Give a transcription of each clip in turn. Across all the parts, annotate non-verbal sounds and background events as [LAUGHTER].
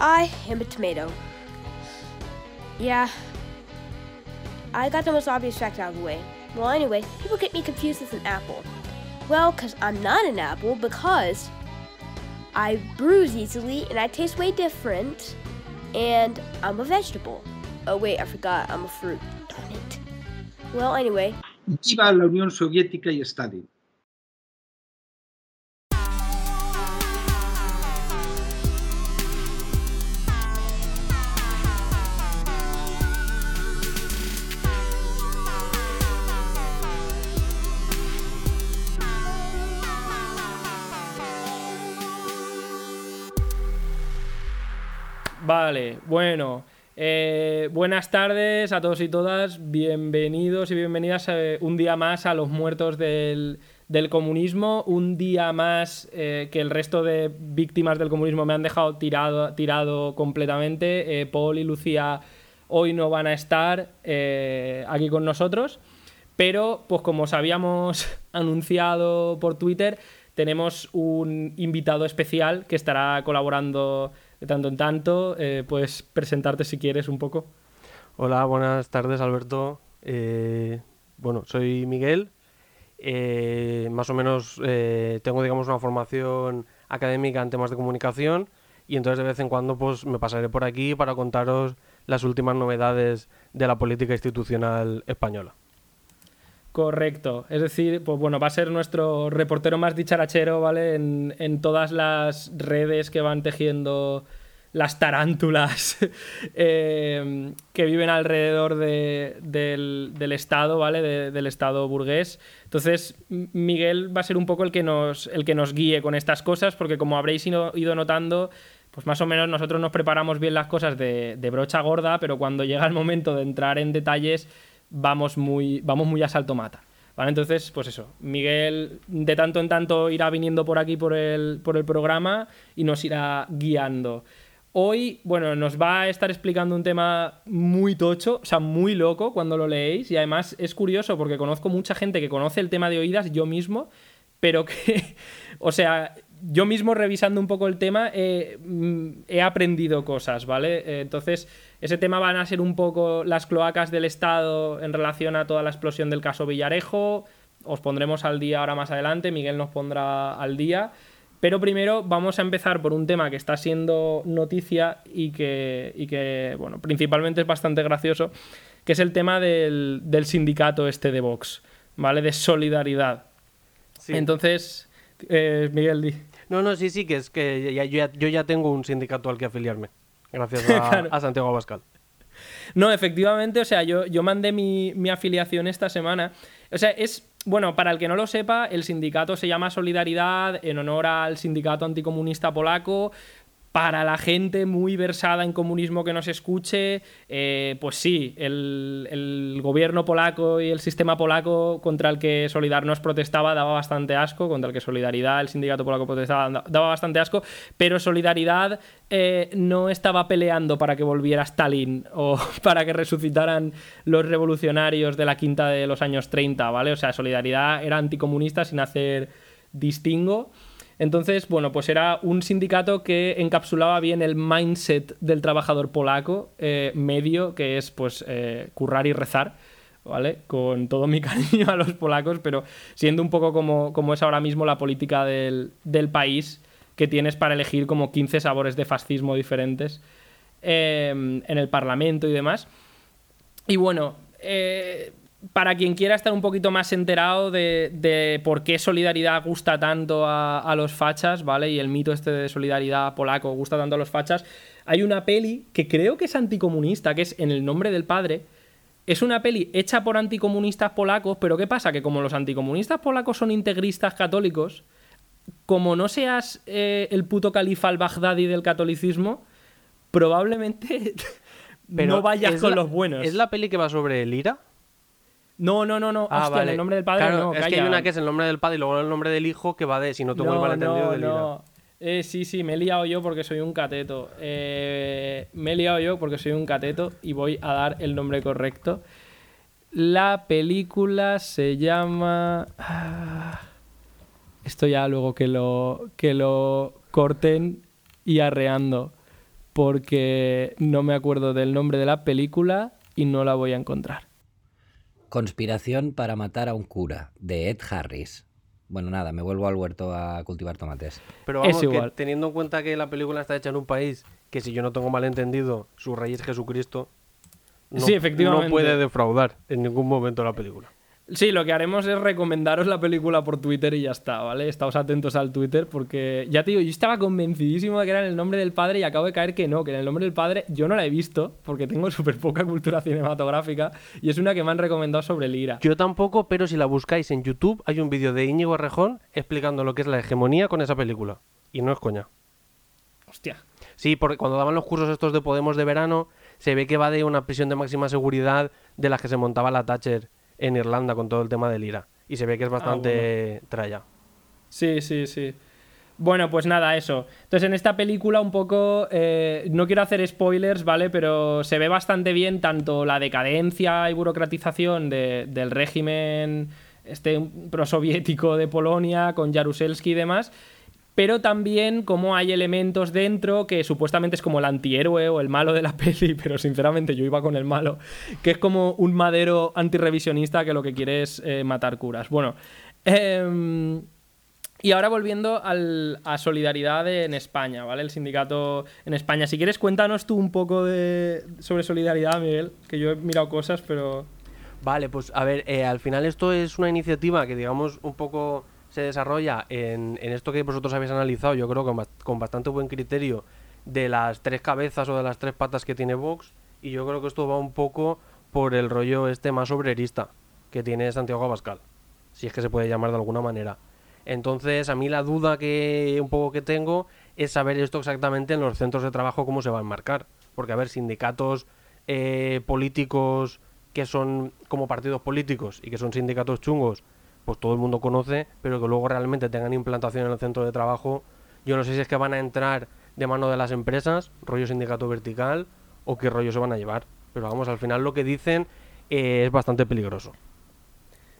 I am a tomato. Yeah. I got the most obvious fact out of the way. Well, anyway, people get me confused as an apple. Well, because I'm not an apple, because I bruise easily and I taste way different, and I'm a vegetable. Oh, wait, I forgot, I'm a fruit. Darn it. Well, anyway. Viva la Unión Soviética y Stalin. Vale, bueno. eh, buenas tardes a todos y todas. Bienvenidos y bienvenidas eh, un día más a los muertos del, del comunismo. Un día más eh, que el resto de víctimas del comunismo me han dejado tirado, tirado completamente. Paul y Lucía hoy no van a estar aquí con nosotros. Pero, pues como os habíamos [LAUGHS] anunciado por Twitter, tenemos un invitado especial que estará colaborando de tanto en tanto. Eh, puedes presentarte si quieres un poco. Hola, buenas tardes Alberto. Eh, bueno, soy Miguel. Eh, más o menos tengo, digamos, una formación académica en temas de comunicación y entonces de vez en cuando pues me pasaré por aquí para contaros las últimas novedades de la política institucional española. Correcto. Es decir, pues bueno, va a ser nuestro reportero más dicharachero, ¿vale? En, todas las redes que van tejiendo las tarántulas [LAUGHS] eh, que viven alrededor de- del, Estado, ¿vale? De- del Estado burgués. Entonces, Miguel va a ser un poco el que nos, el que nos guíe con estas cosas, porque como habréis ido, notando, pues más o menos nosotros nos preparamos bien las cosas de brocha gorda, pero cuando llega el momento de entrar en detalles, vamos muy, vamos muy a salto mata. ¿Vale? Entonces, pues eso, Miguel de tanto en tanto irá viniendo por aquí por el, por el programa y nos irá guiando. Hoy, bueno, nos va a estar explicando un tema muy tocho, o sea, muy loco cuando lo leéis y además es curioso porque conozco mucha gente que conoce el tema de oídas, yo mismo, pero que, [LAUGHS] o sea, yo mismo revisando un poco el tema eh, mm, he aprendido cosas, ¿vale? Eh, entonces, ese tema van a ser un poco las cloacas del Estado en relación a toda la explosión del caso Villarejo. Os pondremos al día ahora más adelante, Miguel nos pondrá al día. Pero primero vamos a empezar por un tema que está siendo noticia y que, y que bueno, principalmente es bastante gracioso, que es el tema del, del sindicato este de Vox, ¿vale? De solidaridad. Entonces, eh, Miguel, di. No, no, sí, sí, que es que ya- yo, ya, yo ya tengo un sindicato al que afiliarme. Gracias [LAUGHS] a, Claro. a Santiago Abascal. No, efectivamente, o sea, yo, yo mandé mi, mi afiliación esta semana. O sea, es, bueno, para el que no lo sepa, el sindicato se llama Solidaridad en honor al sindicato anticomunista polaco. Para la gente muy versada en comunismo que nos escuche, eh, pues sí, el, gobierno polaco y el sistema polaco contra el que Solidarność protestaba daba bastante asco, contra el que Solidaridad, el sindicato polaco protestaba, da- daba bastante asco, pero Solidaridad eh, no estaba peleando para que volviera Stalin o [LAUGHS] para que resucitaran los revolucionarios de la quinta de los años 30, ¿vale? O sea, Solidaridad era anticomunista sin hacer distingo. Entonces, bueno, pues era un sindicato que encapsulaba bien el mindset del trabajador polaco eh, medio, que es pues eh, currar y rezar, ¿vale? Con todo mi [LAUGHS] cariño a los polacos, pero siendo un poco como, como es ahora mismo la política del, del país, que tienes para elegir como 15 sabores de fascismo diferentes eh, en el Parlamento y demás. Y bueno, eh, para quien quiera estar un poquito más enterado de, de por qué Solidaridad gusta tanto a, a los fachas, ¿vale? Y el mito este de Solidaridad polaco gusta tanto a los fachas, hay una peli que creo que es anticomunista, que es En el nombre del padre. Es una peli hecha por anticomunistas polacos, pero ¿qué pasa? Que como los anticomunistas polacos son integristas católicos, como no seas eh, el puto califa al-Baghdadi del catolicismo, probablemente [LAUGHS] no vayas con la- los buenos. ¿Es la peli que va sobre el IRA? No, no, no, no. Ah, Hostia, en el nombre del padre Claro, no. es que hay una que es el nombre del padre y luego el nombre del hijo que va de, si no tengo el No, malentendido, no, del no. Eh, sí, sí, me he liado yo porque soy un cateto. Eh, me he liado yo porque soy un cateto y voy a dar el nombre correcto. La película se llama. Ah, Esto ya luego que lo, que lo corten y arreando. porque no me acuerdo del nombre de la película y no la voy a encontrar. Conspiración para matar a un cura, de Ed Harris. Bueno, nada, me vuelvo al huerto a cultivar tomates. Pero Es vamos, que teniendo en cuenta que la película está hecha en un país que, si yo no tengo mal entendido, su rey es Jesucristo, no, Sí, efectivamente. no puede defraudar en ningún momento la película. Sí, lo que haremos es recomendaros la película por Twitter y ya está, ¿vale? Estáos atentos al Twitter porque, ya te digo, yo estaba convencidísimo de que era en el nombre del padre y acabo de caer que no, que en el nombre del padre yo no la he visto porque tengo [LAUGHS] súper poca cultura cinematográfica y es una que me han recomendado sobre Lira. Yo tampoco, pero si la buscáis en YouTube, hay un vídeo de Íñigo Errejón explicando lo que es la hegemonía con esa película. Y no es coña. Hostia. Sí, porque cuando daban los cursos estos de Podemos de verano, se ve que va de una prisión de máxima seguridad de las que se montaba la Thatcher en Irlanda con todo el tema del IRA. Y se ve que es bastante tralla. Sí, sí, sí. Bueno, pues nada, eso. Entonces, en esta película, un poco. eh, no quiero hacer spoilers, ¿vale? Pero se ve bastante bien tanto la decadencia y burocratización de- del régimen este prosoviético de Polonia con Jaruzelski y demás. Pero también como hay elementos dentro que supuestamente es como el antihéroe o el malo de la [LAUGHS] peli, pero sinceramente yo iba con el malo, que es como un madero antirrevisionista que lo que quiere es eh, matar curas. Bueno, em, y ahora volviendo a Solidaridad en España, ¿vale? El sindicato en España. Si quieres, cuéntanos tú un poco de, sobre Solidaridad, Miguel, que yo he mirado cosas, pero... Vale, pues a ver, eh, al final esto es una iniciativa que digamos un poco se desarrolla en, en esto que vosotros habéis analizado, yo creo con, con bastante buen criterio, de las tres cabezas o de las tres patas que tiene Vox, y yo creo que esto va un poco por el rollo este más obrerista que tiene Santiago Abascal, si es que se puede llamar de alguna manera. Entonces, a mí la duda que un poco que tengo es saber esto exactamente en los centros de trabajo cómo se va a enmarcar. Porque, a ver, sindicatos eh, políticos que son como partidos políticos y que son sindicatos chungos, pues todo el mundo conoce, pero que luego realmente tengan implantación en el centro de trabajo, yo no sé si es que van a entrar de mano de las empresas, rollo sindicato vertical, o qué rollo se van a llevar. Pero vamos, al final lo que dicen eh, es bastante peligroso.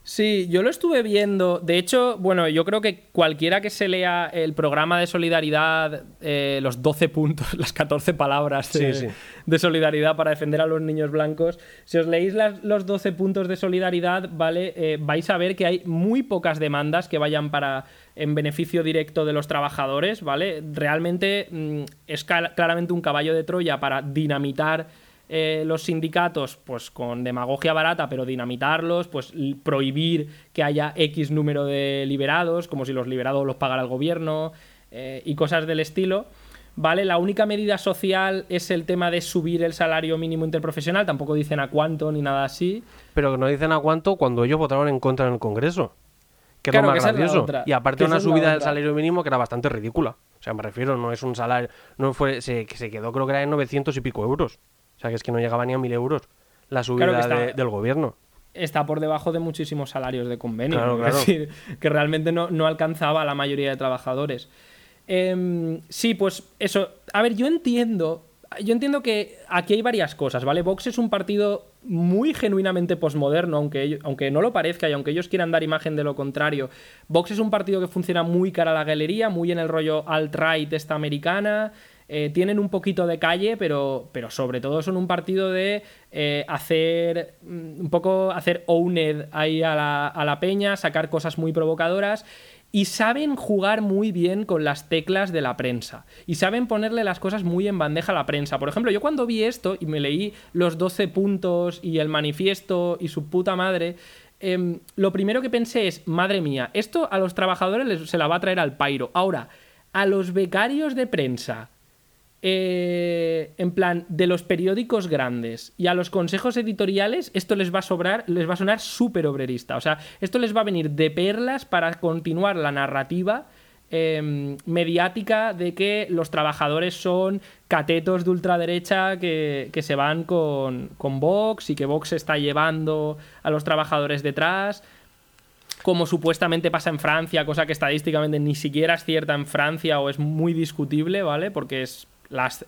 Sí, yo lo estuve viendo. De hecho, bueno, yo creo que cualquiera que se lea el programa de solidaridad, eh, los 12 puntos, [LAUGHS] las 14 palabras de, Sí, sí. de solidaridad para defender a los niños blancos, si os leéis las- los 12 puntos de solidaridad, ¿vale? Eh, vais a ver que hay muy pocas demandas que vayan para en beneficio directo de los trabajadores, ¿vale? Realmente mm, es claramente un caballo de Troya para dinamitar eh, los sindicatos, pues con demagogia barata, pero dinamitarlos, pues prohibir que haya X número de liberados, como si los liberados los pagara el gobierno, eh, y cosas del estilo. ¿Vale? La única medida social es el tema de subir el salario mínimo interprofesional, tampoco dicen a cuánto ni nada así. Pero no dicen a cuánto cuando ellos votaron en contra en el Congreso. Que es Claro, lo que más es gracioso. Y aparte una es subida del salario mínimo que era bastante ridícula. O sea, me refiero, no es un salario... No fue, se, se quedó creo que era en 900 y pico euros. O sea, que es que no llegaba ni a 1000 euros la subida Claro que está- de- del gobierno. está por debajo de muchísimos salarios de convenio. Claro, claro. Es decir, que realmente no, no alcanzaba a la mayoría de trabajadores. Em, sí, pues eso. A ver, yo entiendo. Yo entiendo que aquí hay varias cosas, ¿vale? Vox es un partido muy genuinamente posmoderno, aunque, aunque no lo parezca y aunque ellos quieran dar imagen de lo contrario. Vox es un partido que funciona muy cara a la galería, muy en el rollo alt-right esta americana. Eh, tienen un poquito de calle, pero, pero sobre todo son un partido de eh, hacer mm, un poco hacer owned ahí a la, a la peña, sacar cosas muy provocadoras y saben jugar muy bien con las teclas de la prensa y saben ponerle las cosas muy en bandeja a la prensa. Por ejemplo, yo cuando vi esto y me leí los 12 puntos y el manifiesto y su puta madre, em, lo primero que pensé es, madre mía, esto a los trabajadores se la va a traer al pairo. Ahora, a los becarios de prensa, eh, en plan, de los periódicos grandes y a los consejos editoriales, esto les va a sobrar, les va a sonar súper obrerista. O sea, esto les va a venir de perlas para continuar la narrativa eh, mediática de que los trabajadores son catetos de ultraderecha que, que se van con, con Vox y que Vox está llevando a los trabajadores detrás como supuestamente pasa en Francia, cosa que estadísticamente ni siquiera es cierta en Francia o es muy discutible, ¿vale? Porque es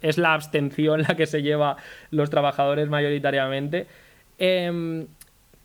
es la abstención la que se lleva los trabajadores mayoritariamente. Em,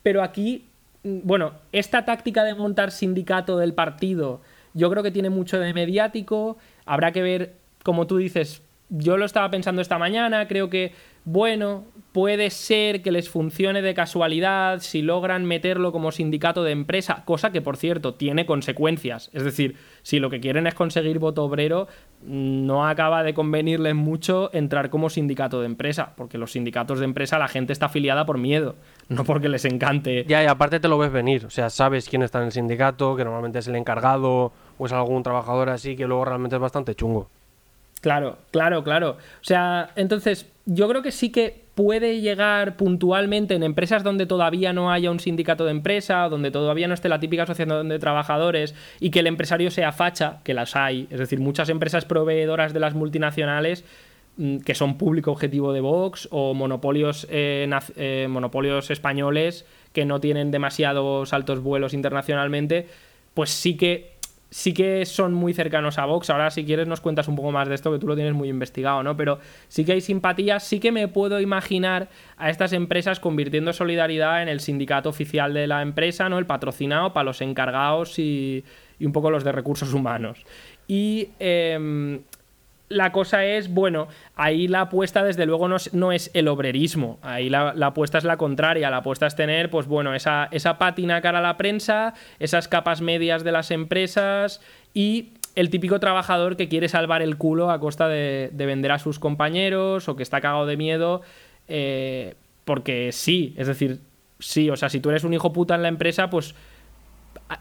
pero aquí, mm, bueno, esta táctica de montar sindicato del partido, yo creo que tiene mucho de mediático. Habrá que ver, como tú dices, yo lo estaba pensando esta mañana, creo que, bueno, puede ser que les funcione de casualidad si logran meterlo como sindicato de empresa, cosa que, por cierto, tiene consecuencias. Es decir, si lo que quieren es conseguir voto obrero, no acaba de convenirles mucho entrar como sindicato de empresa, porque los sindicatos de empresa la gente está afiliada por miedo, no porque les encante. Ya, y aparte te lo ves venir, o sea, sabes quién está en el sindicato, que normalmente es el encargado o es algún trabajador así, que luego realmente es bastante chungo. Claro, claro, claro. O sea, entonces yo creo que sí que puede llegar puntualmente en empresas donde todavía no haya un sindicato de empresa, donde todavía no esté la típica asociación de trabajadores y que el empresario sea facha, que las hay. Es decir, muchas empresas proveedoras de las multinacionales mm, que son público objetivo de Vox o monopolios, eh, eh, monopolios españoles que no tienen demasiados altos vuelos internacionalmente, pues sí que sí que son muy cercanos a Vox. Ahora, si quieres, nos cuentas un poco más de esto, que tú lo tienes muy investigado, ¿no? Pero sí que hay simpatía, sí que me puedo imaginar a estas empresas convirtiendo solidaridad en el sindicato oficial de la empresa, ¿no? El patrocinado para los encargados y, un poco los de recursos humanos. Y em, la cosa es, bueno, ahí la apuesta desde luego no es, el obrerismo, ahí la, apuesta es la contraria, la apuesta es tener, pues bueno, esa, esa pátina cara a la prensa, esas capas medias de las empresas y el típico trabajador que quiere salvar el culo a costa de, vender a sus compañeros o que está cagado de miedo, eh, porque sí, es decir, sí, o sea, si tú eres un hijo puta en la empresa, pues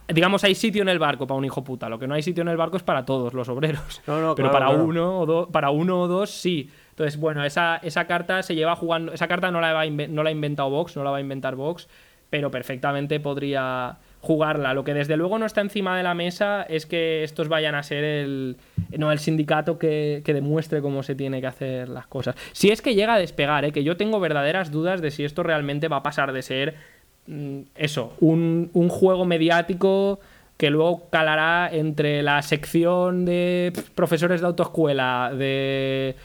digamos, hay sitio en el barco para un hijo puta. Lo que no hay sitio en el barco es para todos los obreros. Pero para, Uno o dos, para uno o dos, sí. Entonces, bueno, esa, esa carta se lleva jugando. Esa carta no la, va no la ha inventado Vox, no la va a inventar Vox, pero perfectamente podría jugarla. Lo que desde luego no está encima de la mesa es que estos vayan a ser el, no, el sindicato que, que demuestre cómo se tiene que hacer las cosas. Si es que llega a despegar, ¿eh? que yo tengo verdaderas dudas de si esto realmente va a pasar de ser eso, un, juego mediático que luego calará entre la sección de profesores de autoescuela de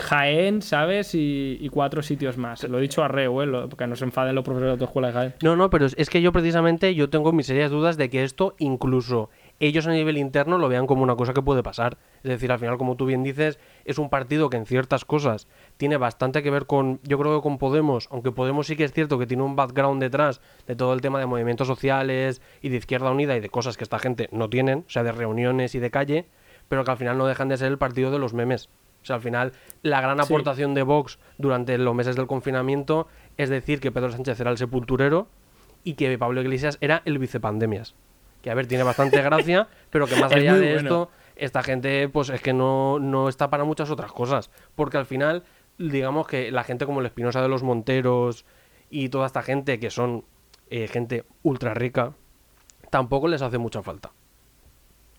Jaén, ¿sabes? Y, cuatro sitios más. Lo he dicho a Reu, ¿eh? porque no se enfaden los profesores de autoescuela de Jaén. No, no, pero es que yo precisamente yo tengo mis serias dudas de que esto incluso ellos a nivel interno lo vean como una cosa que puede pasar. Es decir, al final, como tú bien dices, es un partido que en ciertas cosas tiene bastante que ver con, yo creo que con Podemos, aunque Podemos sí que es cierto que tiene un background detrás de todo el tema de movimientos sociales y de Izquierda Unida y de cosas que esta gente no tienen, o sea, de reuniones y de calle, pero que al final no dejan de ser el partido de los memes. O sea, al final, la gran aportación de Vox durante los meses del confinamiento es decir que Pedro Sánchez era el sepulturero y que Pablo Iglesias era el vicepandemias que a ver, tiene bastante gracia, [LAUGHS] pero que más allá de esto, esta gente pues es que no, no está para muchas otras cosas, porque al final, digamos que la gente como el Espinosa de los Monteros y toda esta gente que son eh, gente ultra rica, tampoco les hace mucha falta.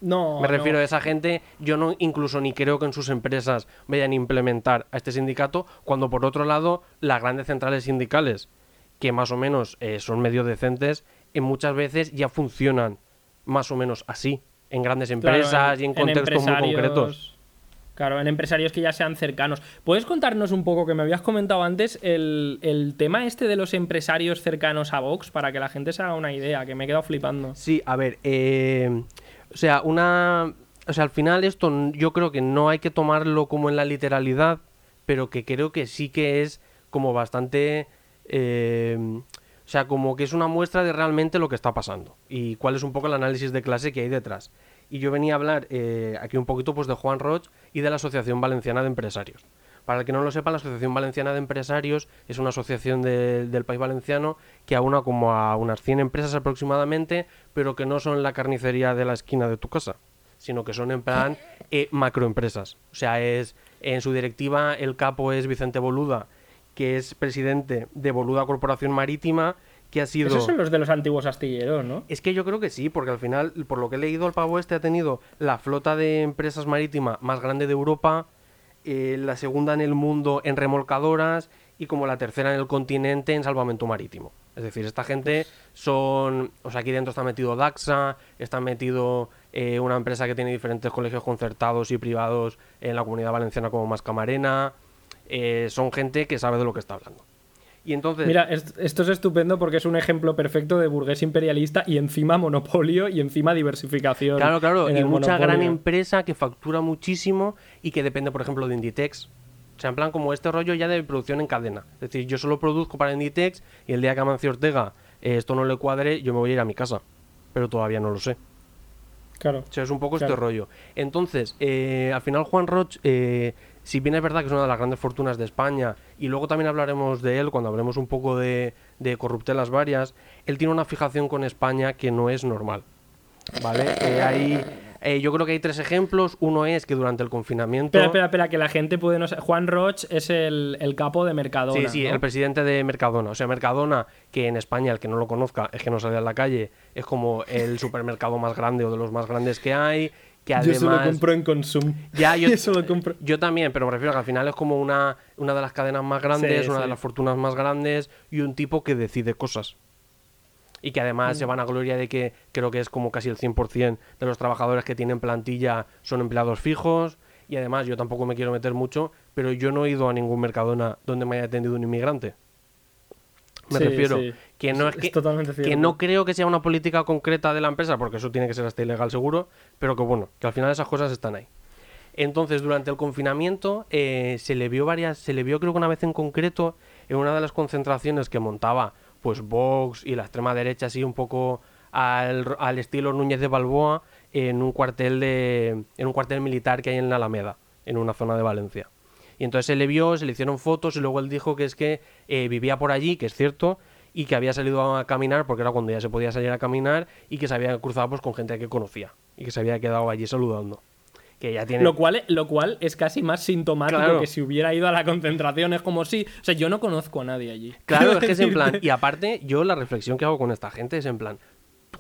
No. Me refiero a esa gente, yo no incluso ni creo que en sus empresas vayan a implementar a este sindicato, cuando por otro lado las grandes centrales sindicales, que más o menos eh, son medio decentes, en muchas veces ya funcionan más o menos así, en grandes empresas y en contextos muy concretos. Claro, en empresarios que ya sean cercanos. ¿Puedes contarnos un poco, que me habías comentado antes, el, tema este de los empresarios cercanos a Vox, para que la gente se haga una idea, que me he quedado flipando? Sí, a ver, eh, o sea, una... O sea, al final esto yo creo que no hay que tomarlo como en la literalidad, pero que creo que sí que es como bastante... Eh, o sea, como que es una muestra de realmente lo que está pasando y cuál es un poco el análisis de clase que hay detrás. Y yo venía a hablar eh, aquí un poquito pues de Juan Roch y de la Asociación Valenciana de Empresarios. Para el que no lo sepa, la Asociación Valenciana de Empresarios es una asociación del país valenciano que aúna como a unas 100 empresas aproximadamente, pero que no son la carnicería de la esquina de tu casa, sino que son en plan eh, macroempresas. O sea, es en su directiva el capo es Vicente Boluda que es presidente de Boluda Corporación Marítima, que ha sido... Esos son los de los antiguos astilleros, ¿no? Es que yo creo que sí, porque al final, por lo que he leído, el pavo este ha tenido la flota de empresas marítimas más grande de Europa, eh, la segunda en el mundo en remolcadoras y como la tercera en el continente en salvamento marítimo. Es decir, esta gente son... O sea, aquí dentro está metido Daxa, está metido eh, una empresa que tiene diferentes colegios concertados y privados en la comunidad valenciana como Mascamarena... Eh, son gente que sabe de lo que está hablando. Y entonces... Mira, es- esto es estupendo porque es un ejemplo perfecto de burgués imperialista y encima monopolio y encima diversificación. Claro, claro, y mucha gran empresa que factura muchísimo y que depende, por ejemplo, de Inditex. O sea, en plan, como este rollo ya de producción en cadena. Es decir, yo solo produzco para Inditex y el día que Amancio Ortega eh, esto no le cuadre, yo me voy a ir a mi casa. Pero todavía no lo sé. Claro. O sea, es un poco Claro. este rollo. Entonces, eh, al final Juan Roch, eh, si bien es verdad que es una de las grandes fortunas de España, y luego también hablaremos de él cuando hablemos un poco de, de corruptelas varias, él tiene una fijación con España que no es normal. ¿Vale? Eh, hay, eh, yo creo que hay tres ejemplos. Uno es que durante el confinamiento... Espera, espera, espera, que la gente puede no sa- Juan Roch es el, el capo de Mercadona. Sí, sí, ¿no? el presidente de Mercadona. O sea, Mercadona, que en España, el que no lo conozca, es que no sale a la calle, es como el supermercado más grande o de los más grandes que hay. Que Yo además... solo compro en Consum. Ya, yo, [LAUGHS] Yo solo compro. yo también, pero me refiero a que al final es como una, una de las cadenas más grandes, Sí, una de las fortunas más grandes y un tipo que decide cosas. Y que además Mm. se van a gloria de que creo que es como casi el 100% de los trabajadores que tienen plantilla son empleados fijos. Y además yo tampoco me quiero meter mucho, pero yo no he ido a ningún Mercadona donde me haya atendido un inmigrante. Me Sí, refiero sí. que no es, Es que, totalmente que no creo que sea una política concreta de la empresa, porque eso tiene que ser hasta ilegal seguro, pero que bueno, que al final esas cosas están ahí. Entonces, durante el confinamiento eh, se le vio varias, se le vio creo que una vez en concreto en una de las concentraciones que montaba pues Vox y la extrema derecha así un poco al, al estilo Núñez de Balboa en un cuartel de en un cuartel militar que hay en la Alameda, en una zona de Valencia. Y entonces se le vio, se le hicieron fotos y luego él dijo que es que eh, vivía por allí, que es cierto, y que había salido a caminar porque era cuando ya se podía salir a caminar y que se había cruzado pues con gente que conocía y que se había quedado allí saludando. Que ya tiene Lo cual, lo cual es casi más sintomático Claro. que si hubiera ido a la concentración. Es como si. O sea, yo no conozco a nadie allí. Claro, [LAUGHS] es que es en plan. Y aparte, yo la reflexión que hago con esta gente es en plan.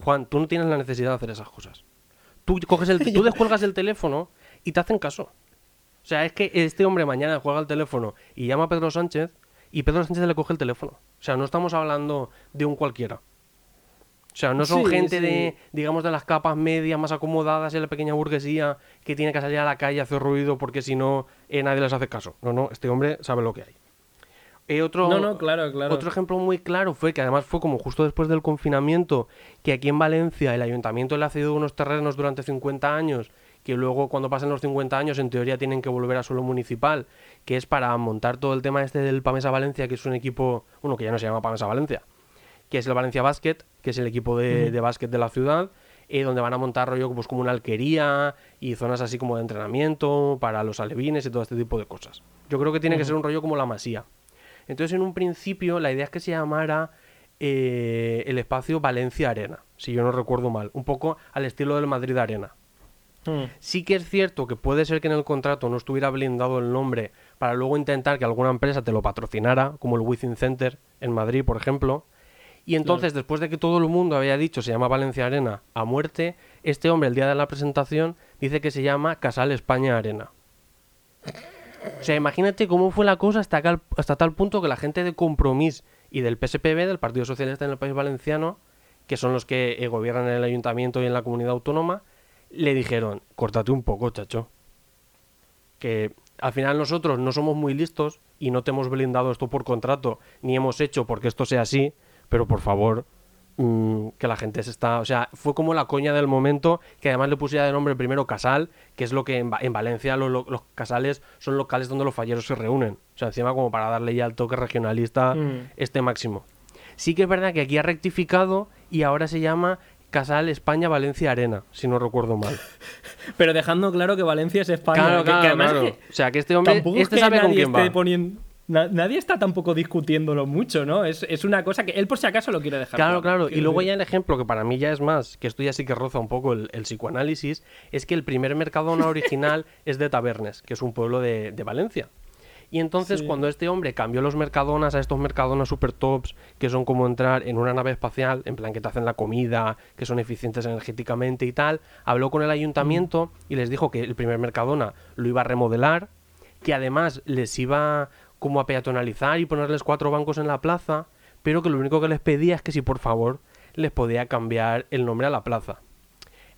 Juan, tú no tienes la necesidad de hacer esas cosas. Tú coges el, [LAUGHS] tú descuelgas el teléfono y te hacen caso. O sea, es que este hombre mañana juega el teléfono y llama a Pedro Sánchez y Pedro Sánchez le coge el teléfono. O sea, no estamos hablando de un cualquiera. O sea, no son Sí, gente sí. de, digamos, de las capas medias más acomodadas y la pequeña burguesía que tiene que salir a la calle a hacer ruido porque si no, eh, nadie les hace caso. No, no, este hombre sabe lo que hay. Eh, otro, No, no, claro, claro. otro ejemplo muy claro fue que además fue como justo después del confinamiento, que aquí en Valencia el ayuntamiento le ha cedido unos terrenos durante 50 años, que luego cuando pasen los 50 años en teoría tienen que volver a suelo municipal, que es para montar todo el tema este del Pamesa Valencia, que es un equipo, bueno, que ya no se llama Pamesa Valencia, que es el Valencia Basket, que es el equipo de, de básquet de la ciudad, eh, donde van a montar rollo pues, como una alquería y zonas así como de entrenamiento para los alevines y todo este tipo de cosas. Yo creo que tiene que ser un rollo como la masía. Entonces, en un principio, la idea es que se llamara eh, el espacio Valencia Arena, si yo no recuerdo mal, un poco al estilo del Madrid Arena. Hmm. Sí que es cierto que puede ser que en el contrato no estuviera blindado el nombre para luego intentar que alguna empresa te lo patrocinara, como el Within Center en Madrid, por ejemplo. Y entonces, después de que todo el mundo había dicho se llama Valencia Arena a muerte, este hombre el día de la presentación dice que se llama Casal España Arena. O sea, imagínate cómo fue la cosa hasta, cal- hasta tal punto que la gente de Compromís y del PSPB, del Partido Socialista en el País Valenciano, que son los que eh, gobiernan en el ayuntamiento y en la comunidad autónoma, le dijeron, córtate un poco, chacho. Que al final nosotros no somos muy listos y no te hemos blindado esto por contrato, ni hemos hecho porque esto sea así, pero por favor, mm, que la gente se está... O sea, fue como la coña del momento, que además le pusiera de nombre primero Casal, que es lo que en, Va- en Valencia lo- lo- los casales son locales donde los falleros se reúnen. O sea, encima como para darle ya el toque regionalista Mm. este máximo. Sí que es verdad que aquí ha rectificado y ahora se llama Casal España Valencia Arena, si no recuerdo mal. [LAUGHS] Pero dejando claro que Valencia es España. Claro, que- claro, que además claro. que O sea, que este hombre, este sabe con nadie quién va. poniendo- nadie está tampoco discutiéndolo mucho, ¿no? Es, es una cosa que él por si acaso lo quiere dejar. Claro, claro. Y luego ya el ejemplo, que para mí ya es más, que esto ya sí que roza un poco el, el psicoanálisis, es que el primer Mercadona original [LAUGHS] es de Tabernes, que es un pueblo de, de Valencia. Y entonces Sí. cuando este hombre cambió los Mercadonas a estos Mercadonas super tops, que son como entrar en una nave espacial, en plan que te hacen la comida, que son eficientes energéticamente y tal, habló con el ayuntamiento y les dijo que el primer Mercadona lo iba a remodelar, que además les iba como a peatonalizar y ponerles cuatro bancos en la plaza, pero que lo único que les pedía es que si por favor les podía cambiar el nombre a la plaza.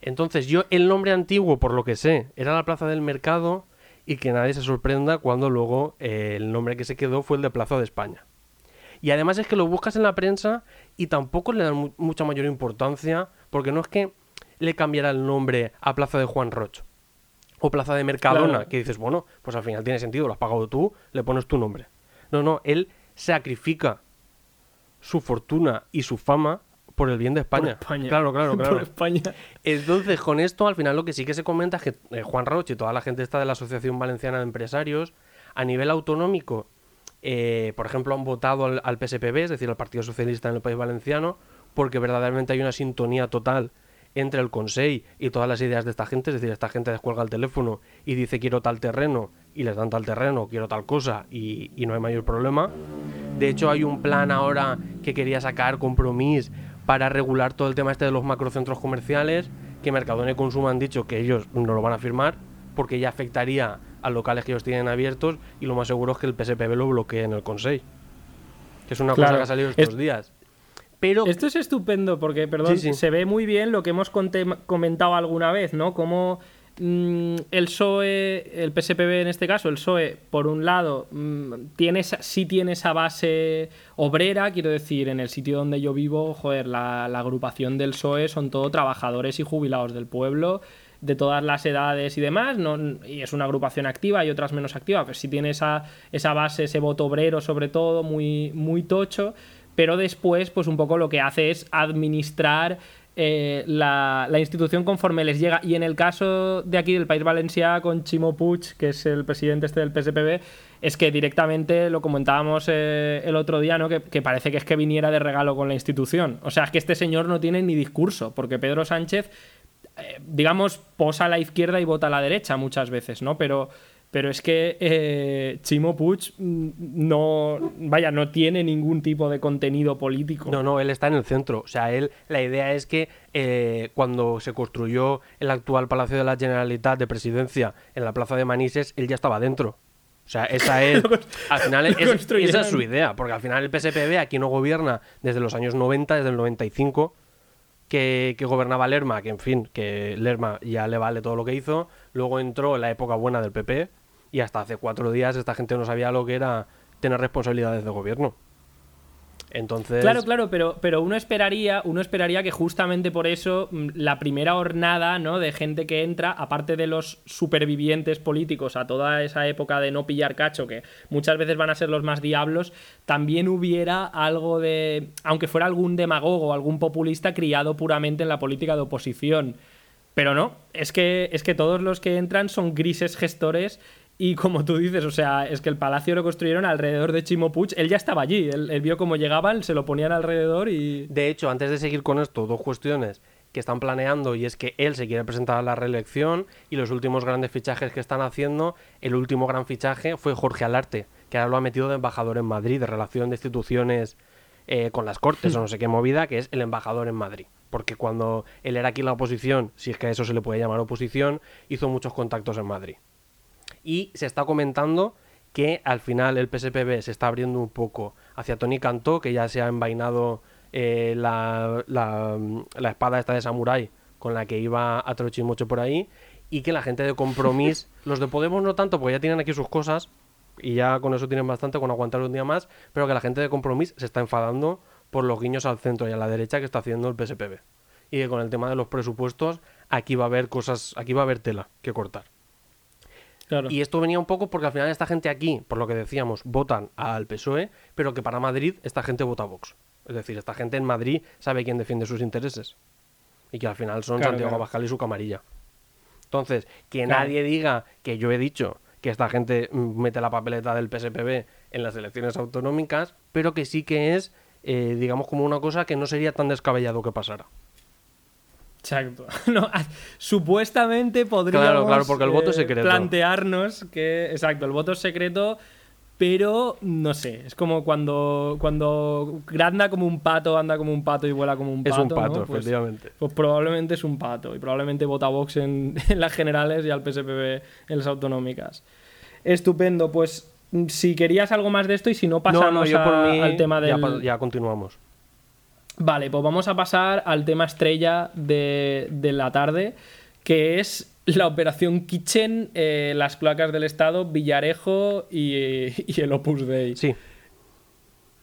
Entonces yo el nombre antiguo, por lo que sé, era la Plaza del Mercado y que nadie se sorprenda cuando luego eh, el nombre que se quedó fue el de Plaza de España. Y además es que lo buscas en la prensa y tampoco le dan mu- mucha mayor importancia, porque no es que le cambiara el nombre a Plaza de Juan Roch o Plaza de Mercadona, Claro. que dices, bueno, pues al final tiene sentido, lo has pagado tú, le pones tu nombre. No, no, él sacrifica su fortuna y su fama por el bien de Por España. España. Claro, claro, [LAUGHS] claro. Por España. Entonces, con esto, al final lo que sí que se comenta es que eh, Juan Roche y toda la gente está de la Asociación Valenciana de Empresarios, a nivel autonómico, eh, por ejemplo, han votado al, al PSPB, es decir, al Partido Socialista en el País Valenciano, porque verdaderamente hay una sintonía total entre el Consell y todas las ideas de esta gente, es decir, esta gente descuelga el teléfono y dice quiero tal terreno y les dan tal terreno, quiero tal cosa y, y no hay mayor problema. De hecho, hay un plan ahora que quería sacar Compromís para regular todo el tema este de los macrocentros comerciales, que Mercadona y Consumo han dicho que ellos no lo van a firmar porque ya afectaría a locales que ellos tienen abiertos y lo más seguro es que el PSPB lo bloquee en el Consejo. Que es una cosa que ha salido estos Es- días. Pero Esto es estupendo porque, perdón, Sí, sí. se ve muy bien lo que hemos comentado alguna vez, ¿no? Como mm, el PSOE, el PSPB en este caso, el PSOE, por un lado, mm, tiene esa- sí tiene esa base obrera, quiero decir, en el sitio donde yo vivo, joder, la, agrupación del PSOE son todo trabajadores y jubilados del pueblo, de todas las edades y demás, no, y es una agrupación activa y otras menos activa, pero sí tiene esa, esa base, ese voto obrero sobre todo, muy, muy tocho, pero después, pues un poco lo que hace es administrar eh, la, institución conforme les llega. Y en el caso de aquí del País Valencià, con Chimo Puig, que es el presidente este del PSPB, es que directamente lo comentábamos eh, el otro día, ¿no? Que, que parece que es que viniera de regalo con la institución. O sea, es que este señor no tiene ni discurso, porque Pedro Sánchez eh, digamos, posa a la izquierda y vota a la derecha muchas veces, ¿no? Pero, pero es que eh, Chimo Puig mm, no, vaya, no tiene ningún tipo de contenido político. No, no, él está en el centro. O sea, él, la idea es que eh, cuando se construyó el actual Palacio de la Generalitat de Presidencia en la Plaza de Manises, él ya estaba dentro. O sea, esa [LAUGHS] es. al final, es- esa es su idea. Porque al final el PSPB aquí no gobierna desde los años 90, desde el 95, que, que gobernaba Lerma, que en fin, que Lerma ya le vale todo lo que hizo. Luego entró en la época buena del PP y hasta hace cuatro días esta gente no sabía lo que era tener responsabilidades de gobierno. Entonces. Claro, claro, pero, pero uno esperaría, uno esperaría que justamente por eso mm, la primera hornada, ¿no? De gente que entra, aparte de los supervivientes políticos a toda esa época de no pillar cacho, que muchas veces van a ser los más diablos, también hubiera algo de. aunque fuera algún demagogo, algún populista criado puramente en la política de oposición. Pero no, es que, es que todos los que entran son grises gestores y como tú dices, o sea, es que el palacio lo construyeron alrededor de Chimo Puig, él ya estaba allí, él, él vio cómo llegaban, se lo ponían alrededor y... De hecho, antes de seguir con esto, dos cuestiones que están planeando y es que él se quiere presentar a la reelección y los últimos grandes fichajes que están haciendo, el último gran fichaje fue Jorge Alarte, que ahora lo ha metido de embajador en Madrid, de relación de instituciones eh, con las Cortes o no sé qué movida, que es el embajador en Madrid. Porque cuando él era aquí en la oposición, si es que a eso se le puede llamar oposición, hizo muchos contactos en Madrid. Y se está comentando que al final el PSPB se está abriendo un poco hacia Tony Cantó, que ya se ha envainado eh, la, la, la espada esta de samurái con la que iba a Trochimocho por ahí, y que la gente de Compromís, [LAUGHS] los de Podemos no tanto, porque ya tienen aquí sus cosas, y ya con eso tienen bastante, con aguantar un día más, pero que la gente de Compromís se está enfadando por los guiños al centro y a la derecha que está haciendo el PSPB. Y que con el tema de los presupuestos, aquí va a haber cosas, aquí va a haber tela que cortar. Claro. Y esto venía un poco porque al final esta gente aquí, por lo que decíamos, votan al PSOE, pero que para Madrid esta gente vota a Vox. Es decir, esta gente en Madrid sabe quién defiende sus intereses. Y que al final son Claro, Santiago claro. Abascal y su camarilla. Entonces, que nadie diga que yo he dicho que esta gente mm, mete la papeleta del PSPB en las elecciones autonómicas, pero que sí que es, eh, digamos, como una cosa que no sería tan descabellado que pasara. Exacto. [LAUGHS] No, a- supuestamente podríamos Claro, claro, porque el voto es eh, secreto. plantearnos que, exacto, el voto es secreto, pero no sé, es como cuando cuando anda como un pato, anda como un pato y vuela como un Es pato. un pato, ¿no? Pues- efectivamente. Pues probablemente es un pato y probablemente vota a Vox en, [LAUGHS] en las generales y al PSPB en las autonómicas. Estupendo, pues si querías algo más de esto y si no pasamos no, no, yo a- por mí al tema del... ya, ya continuamos. Vale, pues vamos a pasar al tema estrella de, de la tarde, que es la operación Kitchen, eh, las placas del Estado, Villarejo y, y el Opus Dei. Sí.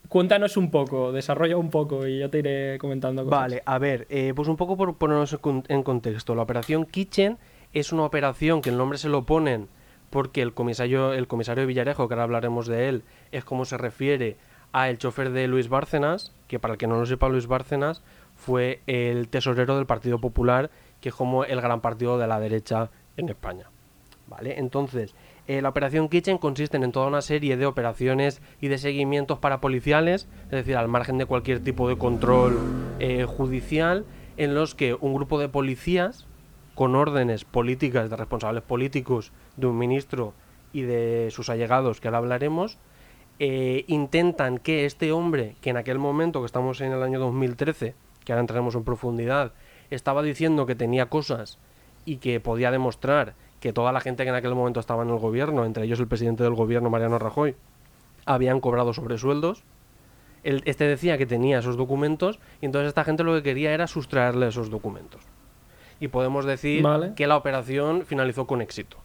cuéntanos un poco, desarrolla un poco y yo te iré comentando cosas. Vale, a ver, eh, pues un poco por ponernos en con- en contexto. La operación Kitchen es una operación que el nombre se lo ponen porque el comisario, el comisario de Villarejo, que ahora hablaremos de él, es como se refiere a el chofer de Luis Bárcenas, que para el que no lo sepa, Luis Bárcenas fue el tesorero del Partido Popular, que es como el gran partido de la derecha en España. ¿Vale? Entonces, eh, la operación Kitchen consiste en toda una serie de operaciones y de seguimientos parapoliciales, es decir, al margen de cualquier tipo de control eh, judicial, en los que un grupo de policías, con órdenes políticas de responsables políticos de un ministro y de sus allegados, que ahora hablaremos, eh, intentan que este hombre, que en aquel momento, que estamos en el año 2013, que ahora entraremos en profundidad, estaba diciendo que tenía cosas y que podía demostrar que toda la gente que en aquel momento estaba en el gobierno, entre ellos el presidente del gobierno, Mariano Rajoy, habían cobrado sobresueldos. Él- este decía que tenía esos documentos y entonces esta gente lo que quería era sustraerle esos documentos. Y podemos decir Vale. que la operación finalizó con éxito.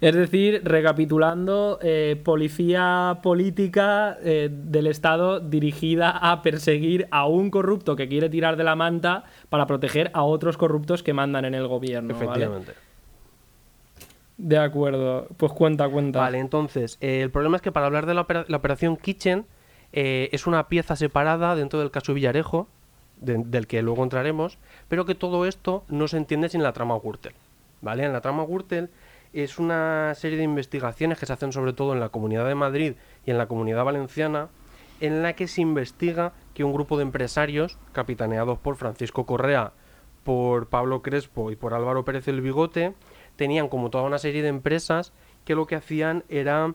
Es decir, recapitulando, eh, policía política eh, del Estado dirigida a perseguir a un corrupto que quiere tirar de la manta para proteger a otros corruptos que mandan en el gobierno. ¿vale? efectivamente. De acuerdo. Pues cuenta, cuenta. Vale, entonces, eh, el problema es que para hablar de la, opera- la operación Kitchen es una pieza separada dentro del caso Villarejo, de- del que luego entraremos, pero que todo esto no se entiende sin la trama Gürtel. ¿Vale? En la trama Gürtel es una serie de investigaciones que se hacen sobre todo en la Comunidad de Madrid y en la Comunidad Valenciana, en la que se investiga que un grupo de empresarios, capitaneados por Francisco Correa, por Pablo Crespo y por Álvaro Pérez el Bigote, tenían como toda una serie de empresas que lo que hacían era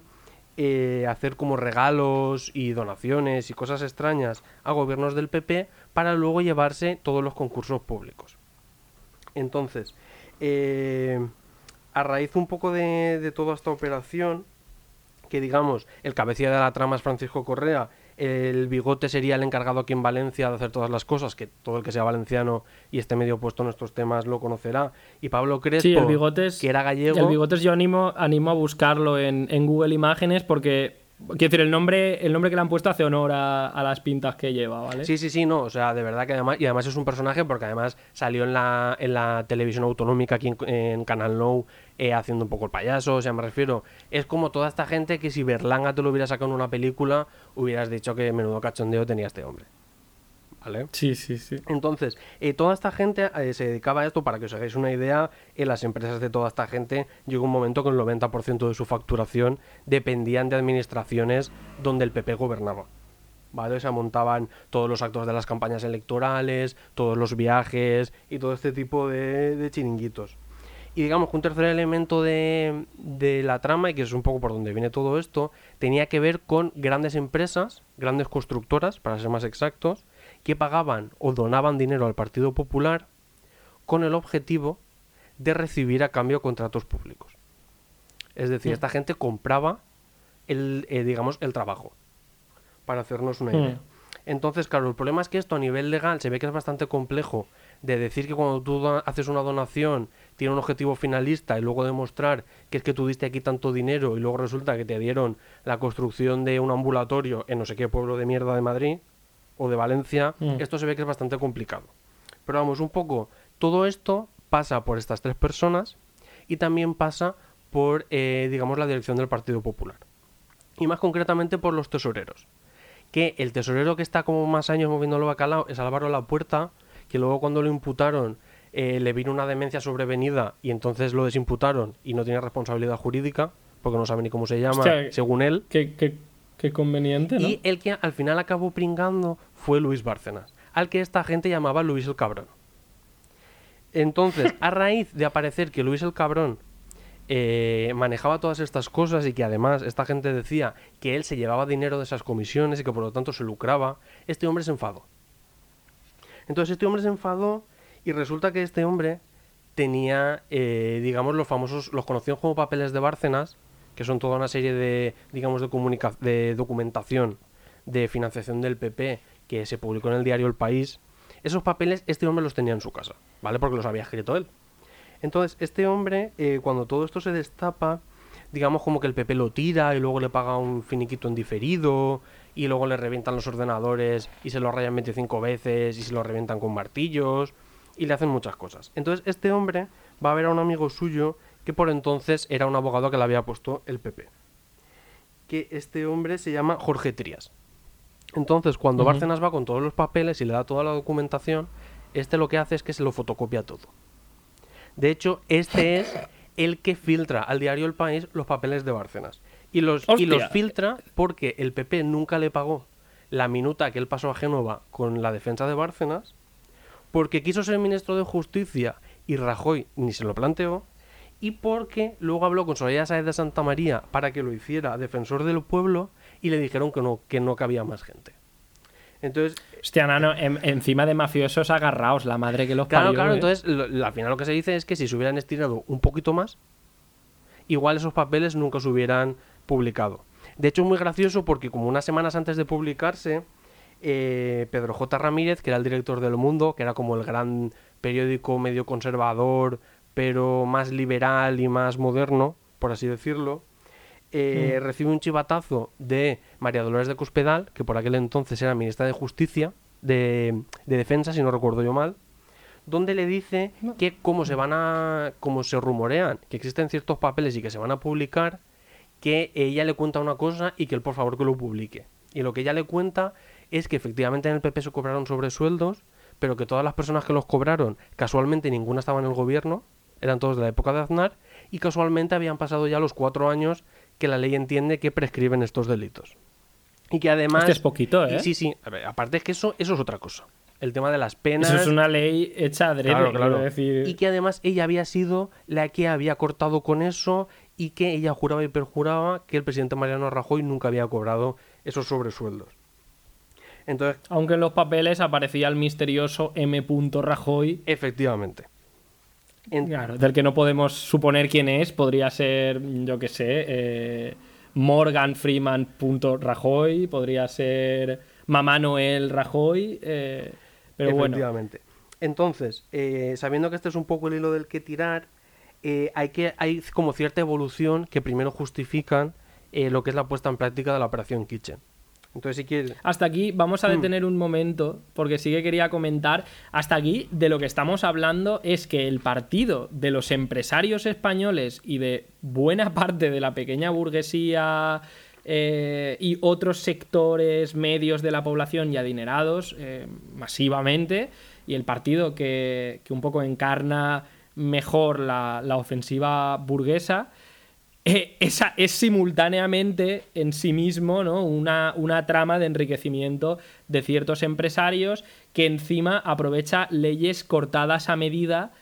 eh, hacer como regalos y donaciones y cosas extrañas a gobiernos del PP para luego llevarse todos los concursos públicos. Entonces, eh, a raíz un poco de, de toda esta operación, que digamos, el cabecilla de la trama es Francisco Correa, el bigote sería el encargado aquí en Valencia de hacer todas las cosas, que todo el que sea valenciano y esté medio puesto en estos temas lo conocerá, y Pablo Crespo, Sí, el bigotes. que era gallego, El bigotes yo animo, animo a buscarlo en, en Google Imágenes porque. Quiero decir, el nombre, el nombre que le han puesto hace honor a, a las pintas que lleva, ¿vale? Sí, sí, sí, no, o sea, de verdad que además, y además es un personaje porque además salió en la, en la televisión autonómica aquí en, Canal Nou eh, haciendo un poco el payaso, o sea, me refiero, es como toda esta gente que si Berlanga te lo hubiera sacado en una película, hubieras dicho que menudo cachondeo tenía este hombre, ¿vale? Sí, sí, sí. Entonces, eh, toda esta gente eh, se dedicaba a esto, para que os hagáis una idea, en las empresas de toda esta gente llegó un momento que el 90% de su facturación dependían de administraciones donde el PP gobernaba. ¿Vale? O sea, montaban todos los actos de las campañas electorales, todos los viajes y todo este tipo de, de chiringuitos. Y digamos que un tercer elemento de, de la trama, y que es un poco por donde viene todo esto, tenía que ver con grandes empresas, grandes constructoras, para ser más exactos, que pagaban o donaban dinero al Partido Popular con el objetivo de recibir a cambio contratos públicos. Es decir, Mm. esta gente compraba el, eh, digamos, el trabajo, para hacernos una Mm. idea. Entonces, claro, el problema es que esto a nivel legal se ve que es bastante complejo de decir que cuando tú haces una donación tiene un objetivo finalista y luego demostrar que es que tú diste aquí tanto dinero y luego resulta que te dieron la construcción de un ambulatorio en no sé qué pueblo de mierda de Madrid o de Valencia, Mm. esto se ve que es bastante complicado. Pero vamos, un poco, todo esto pasa por estas tres personas y también pasa por, eh, digamos, la dirección del Partido Popular. Y más concretamente por los tesoreros. Que el tesorero que está como más años moviendo el bacalao es Álvaro La Puerta, que luego cuando lo imputaron eh, le vino una demencia sobrevenida y entonces lo desimputaron y no tiene responsabilidad jurídica, porque no sabe ni cómo se llama, según él. Qué conveniente, ¿no? Y el que al final acabó pringando fue Luis Bárcenas, al que esta gente llamaba Luis el Cabrón. Entonces, a raíz de aparecer que Luis el Cabrón eh, manejaba todas estas cosas y que además esta gente decía que él se llevaba dinero de esas comisiones y que por lo tanto se lucraba, este hombre se enfadó. Entonces este hombre se enfadó y resulta que este hombre tenía, eh, digamos, los famosos, los conocidos como papeles de Bárcenas, que son toda una serie de, digamos, de, comunica- de documentación de financiación del PP que se publicó en el diario El País. Esos papeles este hombre los tenía en su casa, ¿vale? Porque los había escrito él. Entonces, este hombre, eh, cuando todo esto se destapa, digamos como que el PP lo tira y luego le paga un finiquito en diferido y luego le revientan los ordenadores y se lo rayan 25 veces y se lo revientan con martillos y le hacen muchas cosas. Entonces este hombre va a ver a un amigo suyo que por entonces era un abogado que le había puesto el PP. Que este hombre se llama Jorge Trías. Entonces cuando. Bárcenas va con todos los papeles y le da toda la documentación, este lo que hace es que se lo fotocopia todo. De hecho, este es el que filtra al diario El País los papeles de Bárcenas. Y los, y los filtra porque el PP nunca le pagó la minuta que él pasó a Génova con la defensa de Bárcenas, porque quiso ser ministro de Justicia y Rajoy ni se lo planteó, y porque luego habló con Soraya Sáez de Santa María para que lo hiciera defensor del pueblo y le dijeron que no, que no cabía más gente. Entonces, Hostia, nano, en- encima de mafiosos agarraos, la madre que los Claro, parió, claro, ¿eh? entonces lo- al final lo que se dice es que si se hubieran estirado un poquito más, igual esos papeles nunca se hubieran publicado. De hecho es muy gracioso porque como unas semanas antes de publicarse, eh, Pedro J. Ramírez, que era el director del Mundo, que era como el gran periódico medio conservador, pero más liberal y más moderno, por así decirlo, eh, recibe un chivatazo de María Dolores de Cospedal, que por aquel entonces era ministra de Justicia, de, de Defensa, si no recuerdo yo mal, donde le dice que como se van a como se rumorean que existen ciertos papeles y que se van a publicar que ella le cuenta una cosa y que él por favor que lo publique. Y lo que ella le cuenta es que efectivamente en el PP se cobraron sobresueldos pero que todas las personas que los cobraron casualmente ninguna estaba en el gobierno eran todos de la época de Aznar y casualmente habían pasado ya los cuatro años que la ley entiende que prescriben estos delitos y que además Hostia, es poquito, ¿eh? sí sí ver, aparte es que eso eso es otra cosa el tema de las penas Eso es una ley hecha adrede, Claro, claro. decir. Y que además ella había sido la que había cortado con eso y que ella juraba y perjuraba que el presidente Mariano Rajoy nunca había cobrado esos sobresueldos. Entonces, Aunque en los papeles aparecía el misterioso M. Rajoy, efectivamente. En- claro, del que no podemos suponer quién es, podría ser, yo qué sé, eh, Morgan Freeman. Rajoy, podría ser Mamá Noel Rajoy, eh, pero bueno. efectivamente. Entonces, eh, sabiendo que este es un poco el hilo del que tirar, eh, hay, que, hay como cierta evolución que primero justifican lo que es la puesta en práctica de la operación Kitchen. Entonces, si quieres... Hasta aquí vamos a Mm. detener un momento, porque sí que quería comentar, hasta aquí de lo que estamos hablando es que el partido de los empresarios españoles y de buena [LAUGHS] parte de la pequeña burguesía eh, y otros sectores medios de la población y adinerados eh, masivamente, y el partido que, que un poco encarna mejor la, la ofensiva burguesa, eh, esa es simultáneamente en sí mismo ¿no? una, una trama de enriquecimiento de ciertos empresarios que encima aprovecha leyes cortadas a medida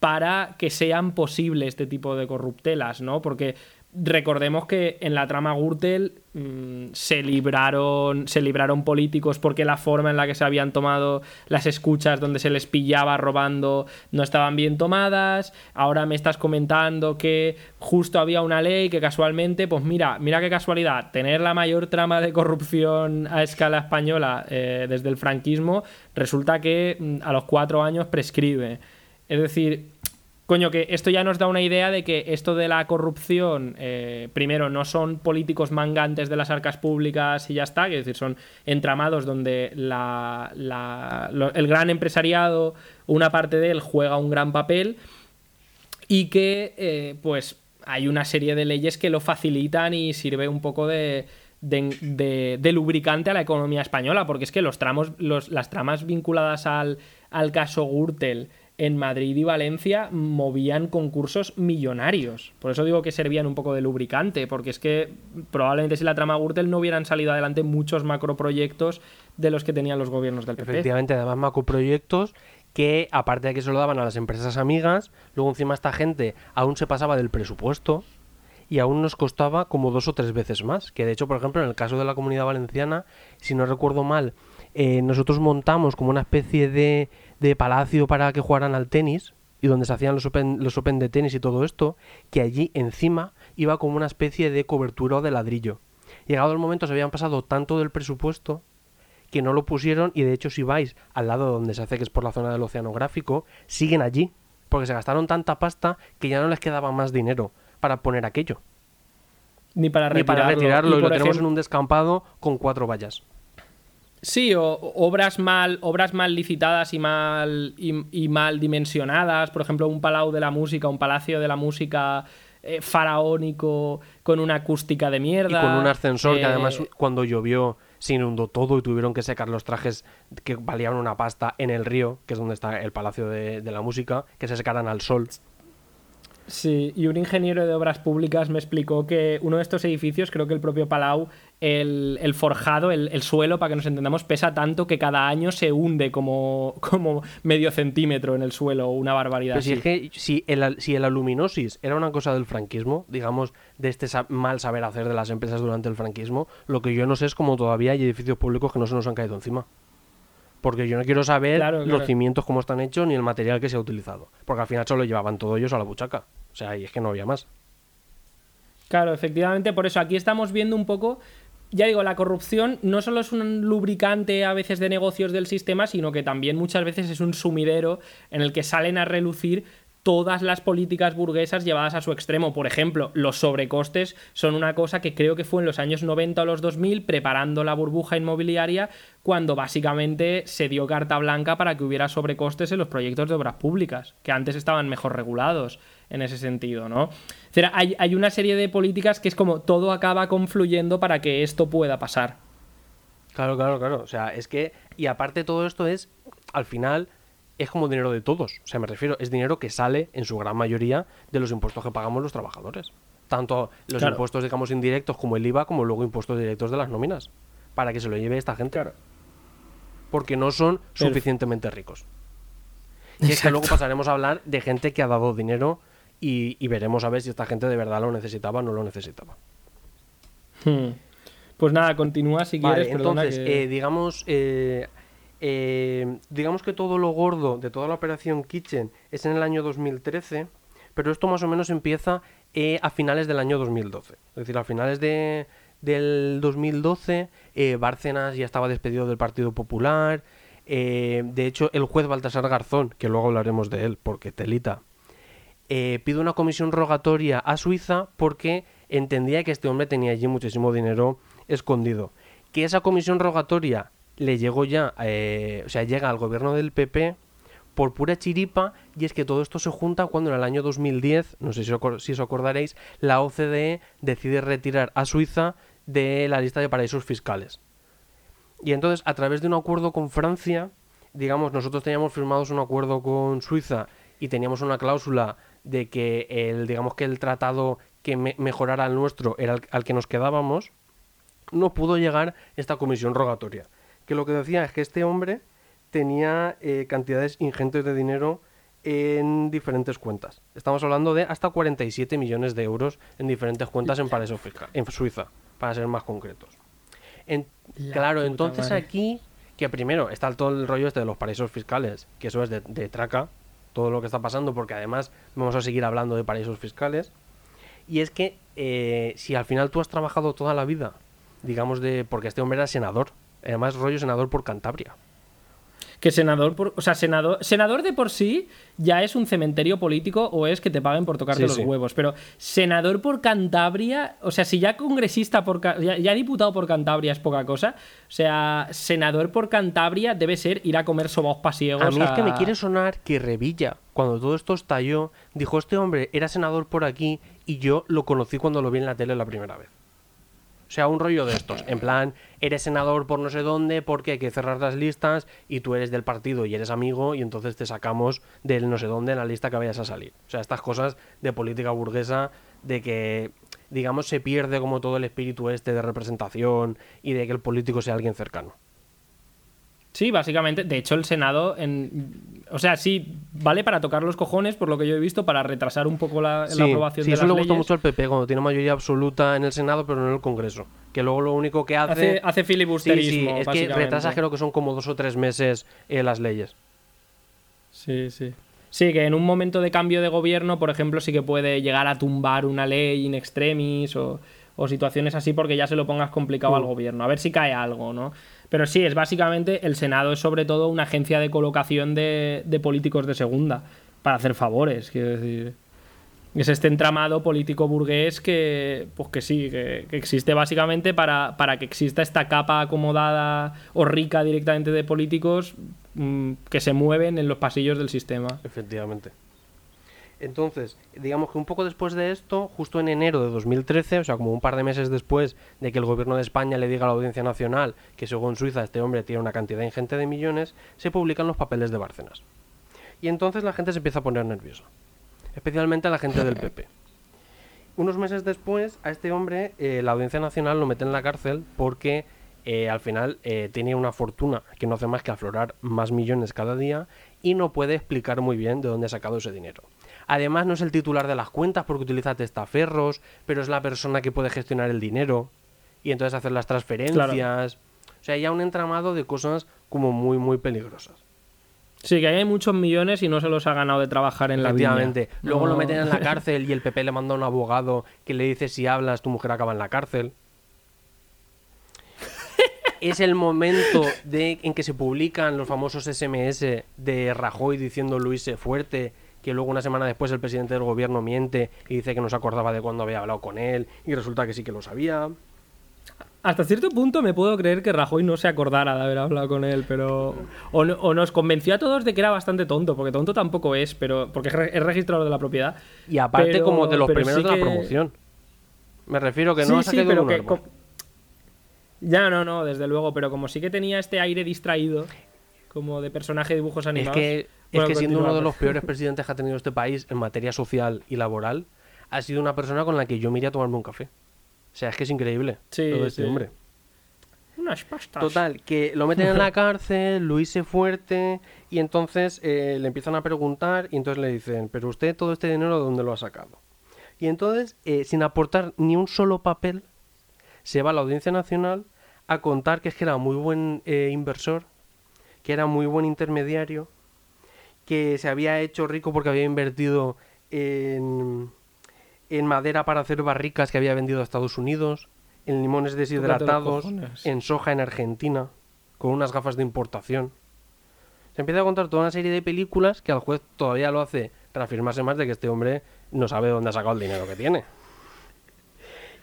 para que sean posibles este tipo de corruptelas, ¿no? Porque recordemos que en la trama Gürtel mm, se libraron se libraron políticos porque la forma en la que se habían tomado las escuchas donde se les pillaba robando no estaban bien tomadas. Ahora me estás comentando que justo había una ley que casualmente pues mira mira qué casualidad tener la mayor trama de corrupción a escala española eh, desde el franquismo resulta que mm, a los cuatro años prescribe. Es decir Coño, que esto ya nos da una idea de que esto de la corrupción, eh, primero, no son políticos mangantes de las arcas públicas y ya está, es decir, son entramados donde la- la- el gran empresariado, una parte de él, juega un gran papel y que, eh, pues, hay una serie de leyes que lo facilitan y sirve un poco de, de- de- de lubricante a la economía española, porque es que los tramos, los- las tramas vinculadas al, al caso Gürtel en Madrid y Valencia movían concursos millonarios. Por eso digo que servían un poco de lubricante, porque es que probablemente si la trama Gürtel no hubieran salido adelante muchos macroproyectos de los que tenían los gobiernos del PP. Efectivamente, además macroproyectos que, aparte de que se lo daban a las empresas amigas, luego encima esta gente aún se pasaba del presupuesto y aún nos costaba como dos o tres veces más. Que de hecho, por ejemplo, en el caso de la comunidad valenciana, si no recuerdo mal, eh, nosotros montamos como una especie de, de palacio para que jugaran al tenis y donde se hacían los open, los open de tenis y todo esto, que allí encima iba como una especie de cobertura de ladrillo. Llegado el momento se habían pasado tanto del presupuesto que no lo pusieron y de hecho si vais al lado donde se hace que es por la zona del oceanográfico, siguen allí, porque se gastaron tanta pasta que ya no les quedaba más dinero para poner aquello. ni para Ni retirarlo. para retirarlo y, lo tenemos en un descampado con cuatro vallas. Sí, o obras mal, obras mal licitadas y mal, y, y mal dimensionadas. Por ejemplo, un palau de la música, un palacio de la música eh, faraónico con una acústica de Y mierda. con un ascensor que eh, además cuando llovió se inundó todo y tuvieron que secar los trajes que valían una pasta en el río, que es donde está el Palacio de, de la Música, que se secaran al sol. Sí, y un ingeniero de obras públicas me explicó que uno de estos edificios, creo que el propio Palau, el, el forjado, el, el suelo, para que nos entendamos, pesa tanto que cada año se hunde como, como medio centímetro en el suelo, una barbaridad. Pero si así. es que si el, si el aluminosis era una cosa del franquismo, digamos, de este mal saber hacer de las empresas durante el franquismo, lo que yo no sé es cómo todavía hay edificios públicos que no se nos han caído encima. Porque yo no quiero saber Claro, los cimientos cómo están hechos ni el material que se ha utilizado. Porque al final solo llevaban todo ellos a la buchaca. O sea, y es que no había más. Claro, efectivamente, por eso aquí estamos viendo un poco, ya digo, la corrupción no solo es un lubricante a veces de negocios del sistema, sino que también muchas veces es un sumidero en el que salen a relucir todas las políticas burguesas llevadas a su extremo. Por ejemplo, los sobrecostes son una cosa que creo que fue en los años 90 o los 2000, preparando la burbuja inmobiliaria, cuando básicamente se dio carta blanca para que hubiera sobrecostes en los proyectos de obras públicas, que antes estaban mejor regulados en ese sentido, ¿no? O sea, hay, hay una serie de políticas que es como todo acaba confluyendo para que esto pueda pasar. Claro, claro, claro. O sea, es que. Y aparte, todo esto es. Al final. Es como dinero de todos. O sea, me refiero. Es dinero que sale, en su gran mayoría, de los impuestos que pagamos los trabajadores. Tanto los Claro. impuestos, digamos, indirectos como el IVA, como luego impuestos directos de las nóminas. Para que se lo lleve esta gente. Porque no son suficientemente ricos. Y es que luego pasaremos a hablar de gente que ha dado dinero y, y veremos a ver si esta gente de verdad lo necesitaba o no lo necesitaba. Hmm. Pues nada, continúa si Vale, quieres. entonces, que- eh, digamos, eh, eh, digamos que todo lo gordo de toda la operación Kitchen es en el año 2013, pero esto más o menos empieza eh, a finales del año 2012. Es decir, a finales de, del 2012, eh, Bárcenas ya estaba despedido del Partido Popular. eh, de hecho, el juez Baltasar Garzón, que luego hablaremos de él, porque telita, pide una comisión rogatoria a Suiza porque entendía que este hombre tenía allí muchísimo dinero escondido. Que esa comisión rogatoria le llegó ya, eh, o sea, llega al gobierno del PP por pura chiripa y es que todo esto se junta cuando en el año 2010, no sé si, os acordaréis, la OCDE decide retirar a Suiza de la lista de paraísos fiscales. Y entonces, a través de un acuerdo con Francia, digamos, nosotros teníamos firmados un acuerdo con Suiza y teníamos una cláusula de que el, digamos que el tratado que me- mejorara el nuestro era al que nos quedábamos, no pudo llegar esta comisión rogatoria. Que lo que decía es que este hombre tenía eh, cantidades ingentes de dinero en diferentes cuentas. Estamos hablando de hasta 47 millones de euros en diferentes cuentas en paraísos fiscales, en Suiza, para ser más concretos. En- claro, entonces madre. aquí, que primero está todo el rollo este de los paraísos fiscales, que eso es de, de traca, todo lo que está pasando, porque además vamos a seguir hablando de paraísos fiscales. Y es que eh, si al final tú has trabajado toda la vida, digamos de, porque este hombre era senador, además rollo senador por Cantabria. Que senador, por, o sea, senador, senador de por sí ya es un cementerio político o es que te paguen por tocarte Sí, los sí. huevos. Pero senador por Cantabria, o sea, si ya congresista por ya, ya diputado por Cantabria es poca cosa, o sea, senador por Cantabria debe ser ir a comer sobaos pasiegos. A mí es que me quiere sonar que Revilla, cuando todo esto estalló, dijo, este hombre era senador por aquí y yo lo conocí cuando lo vi en la tele la primera vez. Sea, un rollo de estos. En plan, eres senador por no sé dónde porque hay que cerrar las listas y tú eres del partido y eres amigo y entonces te sacamos del no sé dónde en la lista que vayas a salir. O sea, estas cosas de política burguesa, de que, digamos, se pierde como todo el espíritu este de representación y de que el político sea alguien cercano. Sí, básicamente. De hecho, el Senado, en, o sea, sí, vale para tocar los cojones, por lo que yo he visto, para retrasar un poco la, la Sí, aprobación sí, de eso las le gusta leyes. mucho al PP cuando tiene mayoría absoluta en el Senado, pero no en el Congreso. Que luego lo único que hace. Hace, hace sí, filibusterismo. sí, es que retrasa, creo que son como dos o tres meses eh, las leyes. Sí, sí. Sí, que en un momento de cambio de gobierno, por ejemplo, sí que puede llegar a tumbar una ley in extremis o, o situaciones así porque ya se lo pongas complicado Mm. al gobierno. A ver si cae algo, ¿no? Pero sí, es básicamente el Senado es sobre todo una agencia de colocación de, de políticos de segunda para hacer favores, quiero decir. Es este entramado político burgués que, pues que sí, que, que existe básicamente para, para, que exista esta capa acomodada o rica directamente de políticos mmm, que se mueven en los pasillos del sistema. Efectivamente. Entonces, digamos que un poco después de esto, justo en enero de 2013, o sea, como un par de meses después de que el gobierno de España le diga a la Audiencia Nacional que según Suiza este hombre tiene una cantidad ingente de millones, se publican los papeles de Bárcenas. Y entonces la gente se empieza a poner nerviosa, especialmente a la gente del PP. Unos meses después, a este hombre eh, la Audiencia Nacional lo mete en la cárcel porque eh, al final eh, tiene una fortuna que no hace más que aflorar más millones cada día y no puede explicar muy bien de dónde ha sacado ese dinero. Además, no es el titular de las cuentas porque utiliza testaferros, pero es la persona que puede gestionar el dinero y entonces hacer las transferencias. Claro. O sea, ya un entramado de cosas como muy, muy peligrosas. Sí, que hay muchos millones y no se los ha ganado de trabajar en la vida. Luego no. lo meten en la [LAUGHS] cárcel y el PP le manda a un abogado que le dice si hablas tu mujer acaba en la cárcel. [LAUGHS] es el momento de, en que se publican los famosos SMS de Rajoy diciendo Luis fuerte que luego una semana después el presidente del gobierno miente y dice que no se acordaba de cuándo había hablado con él y resulta que sí que lo sabía. Hasta cierto punto me puedo creer que Rajoy no se acordara de haber hablado con él, pero... O, o nos convenció a todos de que era bastante tonto, porque tonto tampoco es, pero porque es registrador de la propiedad. Y aparte pero, como de los primeros sí de la que... promoción. Me refiero que no sí, pero que... Ya, no, no, desde luego, pero como sí que tenía este aire distraído, como de personaje de dibujos animados... Es que es que siendo uno de los peores presidentes que ha tenido este país en materia social y laboral, ha sido una persona con la que yo me iría a tomarme un café. O sea, es que es increíble sí, todo este sí. hombre. Unas pastas. Total, que lo meten en la cárcel, lo hice fuerte, y entonces eh, le empiezan a preguntar, y entonces le dicen, pero usted todo este dinero, ¿de dónde lo ha sacado? Y entonces, eh, sin aportar ni un solo papel, se va a la Audiencia Nacional a contar que es que era muy buen eh, inversor, que era muy buen intermediario, que se había hecho rico porque había invertido en, en madera para hacer barricas que había vendido a Estados Unidos, en limones deshidratados, en soja en Argentina, con unas gafas de importación. Se empieza a contar toda una serie de películas que al juez todavía lo hace reafirmarse más de que este hombre no sabe dónde ha sacado el dinero que tiene.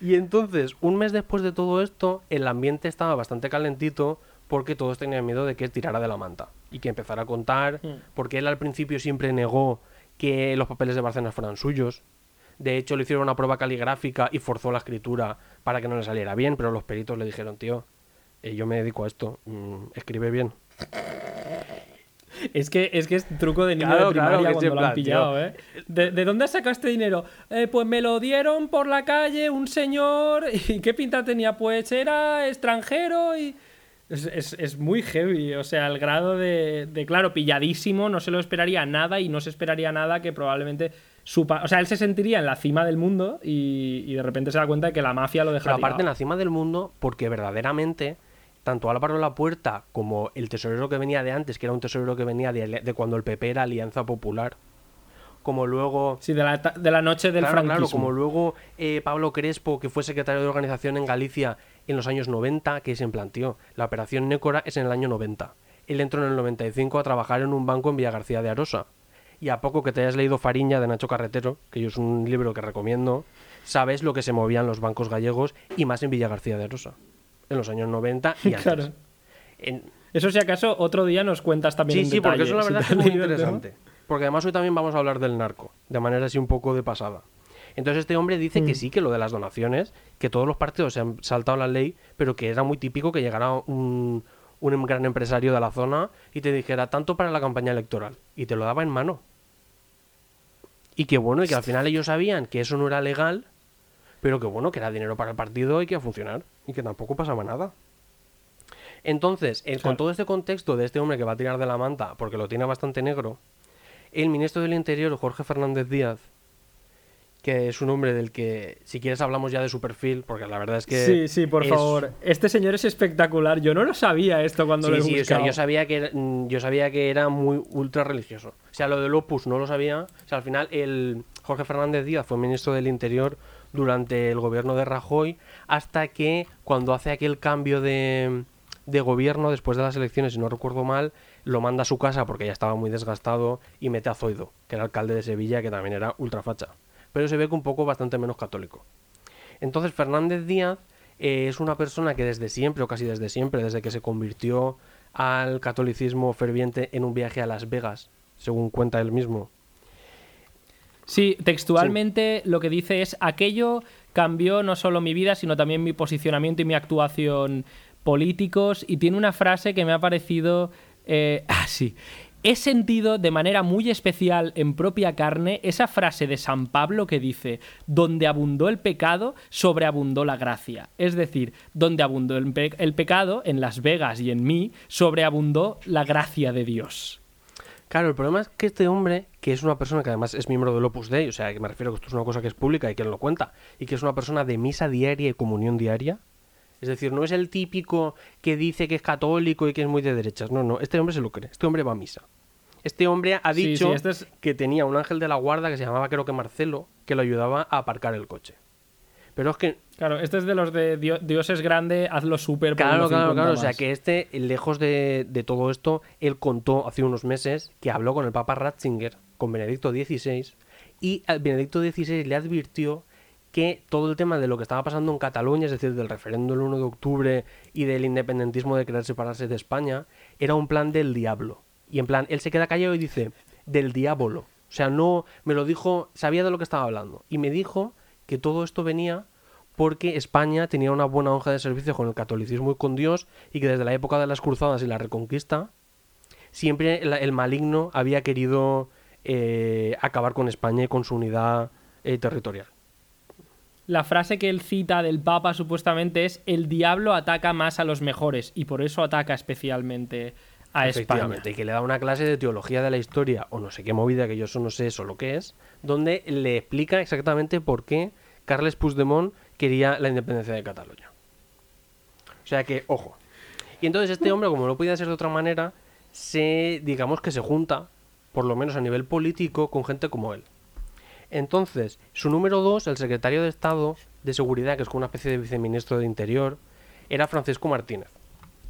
Y entonces, un mes después de todo esto, el ambiente estaba bastante calentito porque todos tenían miedo de que tirara de la manta y que empezara a contar, Mm. porque él al principio siempre negó que los papeles de Barcelona fueran suyos. De hecho, le hicieron una prueba caligráfica y forzó la escritura para que no le saliera bien, pero los peritos le dijeron, tío, eh, yo me dedico a esto, mm, escribe bien. Es que, es que es truco de niño Claro, de primaria claro, cuando lo han plan, pillado, ¿eh? ¿De, de dónde este dinero? "Eh, pues me lo dieron por la calle un señor. [LAUGHS] ¿Y qué pinta tenía? Pues era extranjero y... Es, es- es muy heavy, o sea, el grado de, de, claro, pilladísimo, no se lo esperaría nada y no se esperaría nada que probablemente supa... O sea, él se sentiría en la cima del mundo y, y de repente se da cuenta de que la mafia lo deja Pero aparte en la cima del mundo, porque verdaderamente, tanto Álvaro La Puerta como el tesorero que venía de antes, que era un tesorero que venía de, de cuando el PP era Alianza Popular, como luego... Sí, de la, de la noche del Claro, claro, como luego eh, Pablo Crespo, que fue secretario de organización en Galicia en los años 90, que se planteó. La operación Nécora es en el año 90. Él entró en el 95 a trabajar en un banco en Villa García de Arosa. Y a poco que te hayas leído Fariña de Nacho Carretero, que yo es un libro que recomiendo, sabes lo que se movían los bancos gallegos y más en Villa García de Arosa. En los años 90 y [LAUGHS] antes. Claro. En- Eso si acaso otro día nos cuentas también Sí, en sí, porque eso la verdad es muy interesante. Porque además hoy también vamos a hablar del narco, de manera así un poco de pasada. Entonces este hombre dice que Mm. sí, que lo de las donaciones, que todos los partidos se han saltado la ley, pero que era muy típico que llegara un, un gran empresario de la zona y te dijera tanto para la campaña electoral y te lo daba en mano. Y que bueno, y que al final ellos sabían que eso no era legal, pero que bueno, que era dinero para el partido y que iba a funcionar y que tampoco pasaba nada. Entonces, con todo este contexto de este hombre que va a tirar de la manta porque lo tiene bastante negro, el ministro del Interior, Jorge Fernández Díaz, que es un hombre del que, si quieres, hablamos ya de su perfil, porque la verdad es que. Sí, sí, por es- favor. Este señor es espectacular. Yo no lo sabía esto cuando Sí, lo he sí, o sea, yo sabía que era, mm, yo sabía que era muy ultra religioso. O sea, lo del Opus no lo sabía. O sea, al final el Jorge Fernández Díaz fue ministro del Interior durante el gobierno de Rajoy hasta que cuando hace aquel cambio de, de gobierno después de las elecciones, si no recuerdo mal, lo manda a su casa porque ya estaba muy desgastado y mete a Zoido, que era alcalde de Sevilla, que también era ultra facha. Pero se ve que un poco bastante menos católico. Entonces Fernández Díaz eh, es una persona que desde siempre, o casi desde siempre, desde que se convirtió al catolicismo ferviente en un viaje a Las Vegas, según cuenta él mismo. Sí, textualmente lo que dice es aquello cambió no solo mi vida, sino también mi posicionamiento y mi actuación políticos. Y tiene una frase que me ha parecido... Eh, [LAUGHS] ah, sí. He sentido de manera muy especial en propia carne esa frase de San Pablo que dice, donde abundó el pecado, sobreabundó la gracia. Es decir, donde abundó el, pe- el pecado, en Las Vegas y en mí, sobreabundó la gracia de Dios. Claro, el problema es que este hombre, que es una persona que además es miembro del Opus Dei, o sea, que me refiero que esto es una cosa que es pública y que él lo cuenta, y que es una persona de misa diaria y comunión diaria, es decir, no es el típico que dice que es católico y que es muy de derechas, no, no, este hombre se lo cree, este hombre va a misa. Este hombre ha dicho sí, este es- que tenía un ángel de la guarda que se llamaba creo que Marcelo, que lo ayudaba a aparcar el coche. Pero es que Claro, este es de los de Dio- Dios es grande, hazlo súper. Claro, claro, 50 claro. O sea que este, lejos de, de todo esto, él contó hace unos meses que habló con el Papa Ratzinger, con Benedicto XVI, y Benedicto XVI le advirtió que todo el tema de lo que estaba pasando en Cataluña, es decir, del referéndum del 1 de octubre y del independentismo de querer separarse de España, era un plan del diablo. Y en plan, él se queda callado y dice, del diablo. O sea, no, me lo dijo, sabía de lo que estaba hablando. Y me dijo que todo esto venía porque España tenía una buena hoja de servicio con el catolicismo y con Dios y que desde la época de las cruzadas y la reconquista siempre el, maligno había querido eh, acabar con España y con su unidad eh, territorial. La frase que él cita del Papa supuestamente es: el diablo ataca más a los mejores y por eso ataca especialmente a España. Y que le da una clase de teología de la historia o no sé qué movida, que yo eso no sé eso lo que es, donde le explica exactamente por qué Carles Puigdemont quería la independencia de Cataluña. O sea que, ojo. Y entonces este hombre, como no podía ser de otra manera, se, digamos que se junta, por lo menos a nivel político, con gente como él. Entonces, su número dos, el secretario de Estado de Seguridad, que es como una especie de viceministro de Interior, era Francisco Martínez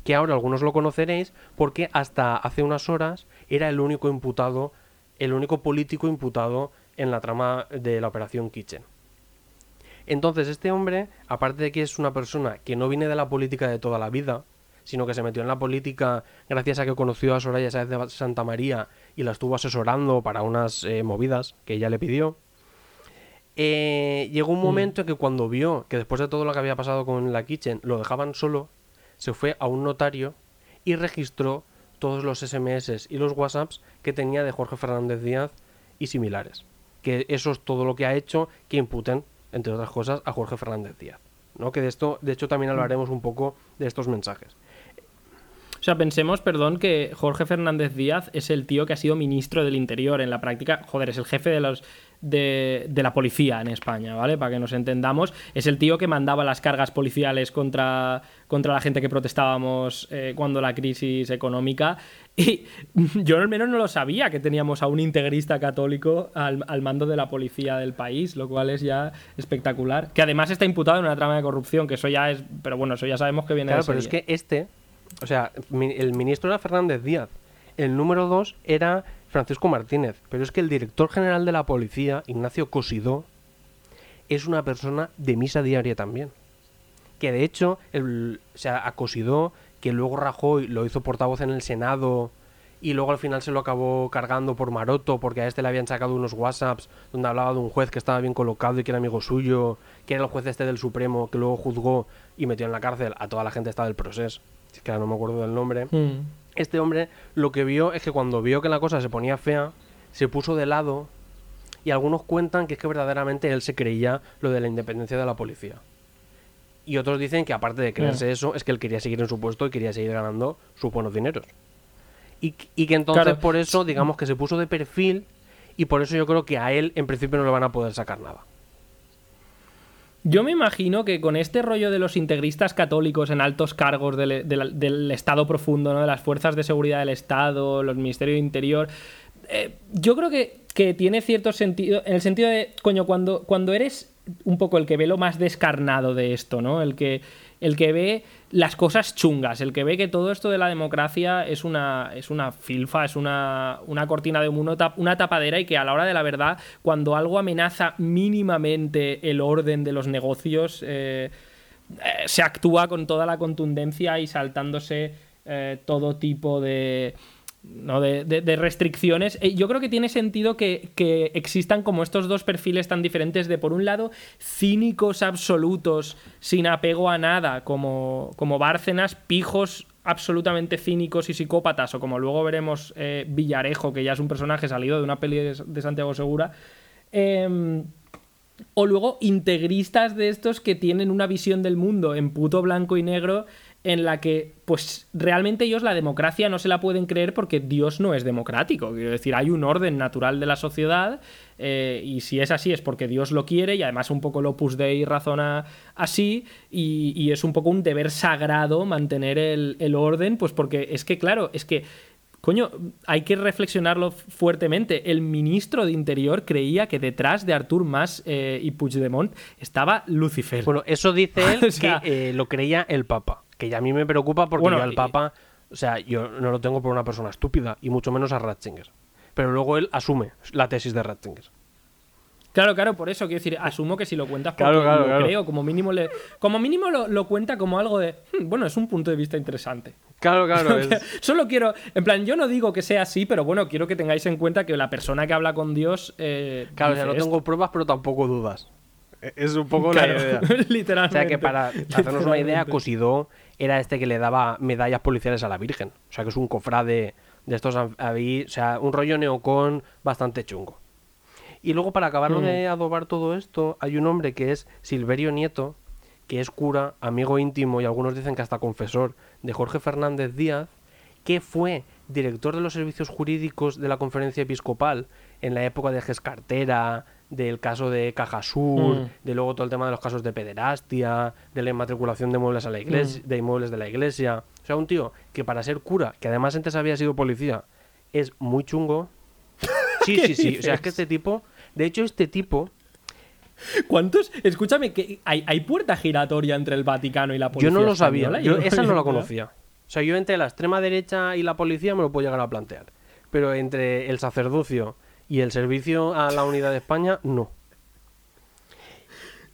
que ahora algunos lo conoceréis porque hasta hace unas horas era el único imputado, el único político imputado en la trama de la operación Kitchen. Entonces este hombre, aparte de que es una persona que no viene de la política de toda la vida, sino que se metió en la política gracias a que conoció a Soraya Sáez de Santa María y la estuvo asesorando para unas eh, movidas que ella le pidió, eh, llegó un momento en que cuando vio que después de todo lo que había pasado con la Kitchen lo dejaban solo, se fue a un notario y registró todos los SMS y los WhatsApps que tenía de Jorge Fernández Díaz y similares. Que eso es todo lo que ha hecho que imputen, entre otras cosas, a Jorge Fernández Díaz. ¿no? Que de esto, de hecho, también hablaremos un poco de estos mensajes. O sea, pensemos, perdón, que Jorge Fernández Díaz es el tío que ha sido ministro del Interior en la práctica. Joder, es el jefe de los de, de la policía en España, ¿vale? Para que nos entendamos. Es el tío que mandaba las cargas policiales contra, contra la gente que protestábamos eh, cuando la crisis económica. Y [LAUGHS] yo al menos no lo sabía que teníamos a un integrista católico al, al mando de la policía del país, lo cual es ya espectacular. Que además está imputado en una trama de corrupción, que eso ya es. Pero bueno, eso ya sabemos que viene Claro, de pero es que este, o sea, el ministro era Fernández Díaz, el número dos era Francisco Martínez, pero es que el director general de la policía, Ignacio Cosidó, es una persona de misa diaria también. Que de hecho, el, o sea, a Cosidó, que luego Rajoy lo hizo portavoz en el Senado y luego al final se lo acabó cargando por Maroto porque a este le habían sacado unos WhatsApps donde hablaba de un juez que estaba bien colocado y que era amigo suyo, que era el juez este del Supremo que luego juzgó y metió en la cárcel a toda la gente estaba del proceso. Que ahora no me acuerdo del nombre. Mm. Este hombre lo que vio es que cuando vio que la cosa se ponía fea, se puso de lado y algunos cuentan que es que verdaderamente él se creía lo de la independencia de la policía. Y otros dicen que aparte de creerse eso, es que él quería seguir en su puesto y quería seguir ganando sus buenos dineros. Y, y que entonces Claro. por eso, digamos que se puso de perfil y por eso yo creo que a él en principio no le van a poder sacar nada. Yo me imagino que con este rollo de los integristas católicos en altos cargos del, del- Estado profundo, ¿no? de las fuerzas de seguridad del Estado, los ministerios de Interior, eh, yo creo que, que tiene cierto sentido, en el sentido de, coño, cuando, cuando eres un poco el que ve lo más descarnado de esto, ¿no? El que, el que ve las cosas chungas, el que ve que todo esto de la democracia es una, es una filfa, es una, una cortina de humo, una tapadera y que a la hora de la verdad, cuando algo amenaza mínimamente el orden de los negocios, eh, eh, se actúa con toda la contundencia y saltándose eh, todo tipo de ¿no? de, restricciones. Eh, yo creo que tiene sentido que, existan como estos dos perfiles tan diferentes de, por un lado, cínicos absolutos, sin apego a nada, como, como Bárcenas, pijos absolutamente cínicos y psicópatas, o como luego veremos eh, Villarejo, que ya es un personaje salido de una peli de, Santiago Segura. Em, o luego integristas de estos que tienen una visión del mundo en puto blanco y negro en la que, pues, realmente ellos la democracia no se la pueden creer porque Dios no es democrático. Quiero decir, hay un orden natural de la sociedad eh, y si es así es porque Dios lo quiere y además un poco el Opus Dei razona así y, es un poco un deber sagrado mantener el, orden, pues porque es que, claro, es que Coño, hay que reflexionarlo fuertemente. El ministro de Interior creía que detrás de Artur Mas eh, y Puigdemont estaba Lucifer. Bueno, eso dice él [LAUGHS] que eh, lo creía el Papa que ya a mí me preocupa porque yo al Papa, o sea, yo no lo tengo por una persona estúpida, y mucho menos a Ratzinger. Pero luego él asume la tesis de Ratzinger. Claro, claro, por eso quiero decir, asumo que si lo cuentas porque lo creo, como mínimo le, como mínimo lo, cuenta como algo de, hmm, bueno, es un punto de vista interesante. Claro, claro. [LAUGHS] Solo quiero, en plan, yo no digo que sea así, pero bueno, quiero que tengáis en cuenta que la persona que habla con Dios. Eh, claro, ya no tengo pruebas, pero tampoco dudas. E-, es un poco la idea. [LAUGHS] Literalmente. O sea que para hacernos una idea, Cosidó era este que le daba medallas policiales a la Virgen. O sea que es un cofrade de estos ahí, o sea, un rollo neocon bastante chungo. Y luego para acabarlo de mm. adobar todo esto, hay un hombre que es Silverio Nieto, que es cura, amigo íntimo y algunos dicen que hasta confesor de Jorge Fernández Díaz, que fue director de los servicios jurídicos de la conferencia episcopal en la época de Gescartera, del caso de Cajasur, mm. de luego todo el tema de los casos de pederastia, de la inmatriculación de muebles a la iglesia, mm. de inmuebles de la iglesia. O sea, un tío que para ser cura, que además antes había sido policía, es muy chungo. [LAUGHS] Sí, sí, sí. O sea, es que este tipo, de hecho, este tipo ¿Cuántos? Escúchame, que hay, hay, puerta giratoria entre el Vaticano y la policía. Yo no lo sabía, yo, esa no la conocía. O sea, yo entre la extrema derecha y la policía me lo puedo llegar a plantear. Pero entre el sacerdocio y el servicio a la unidad de España, no.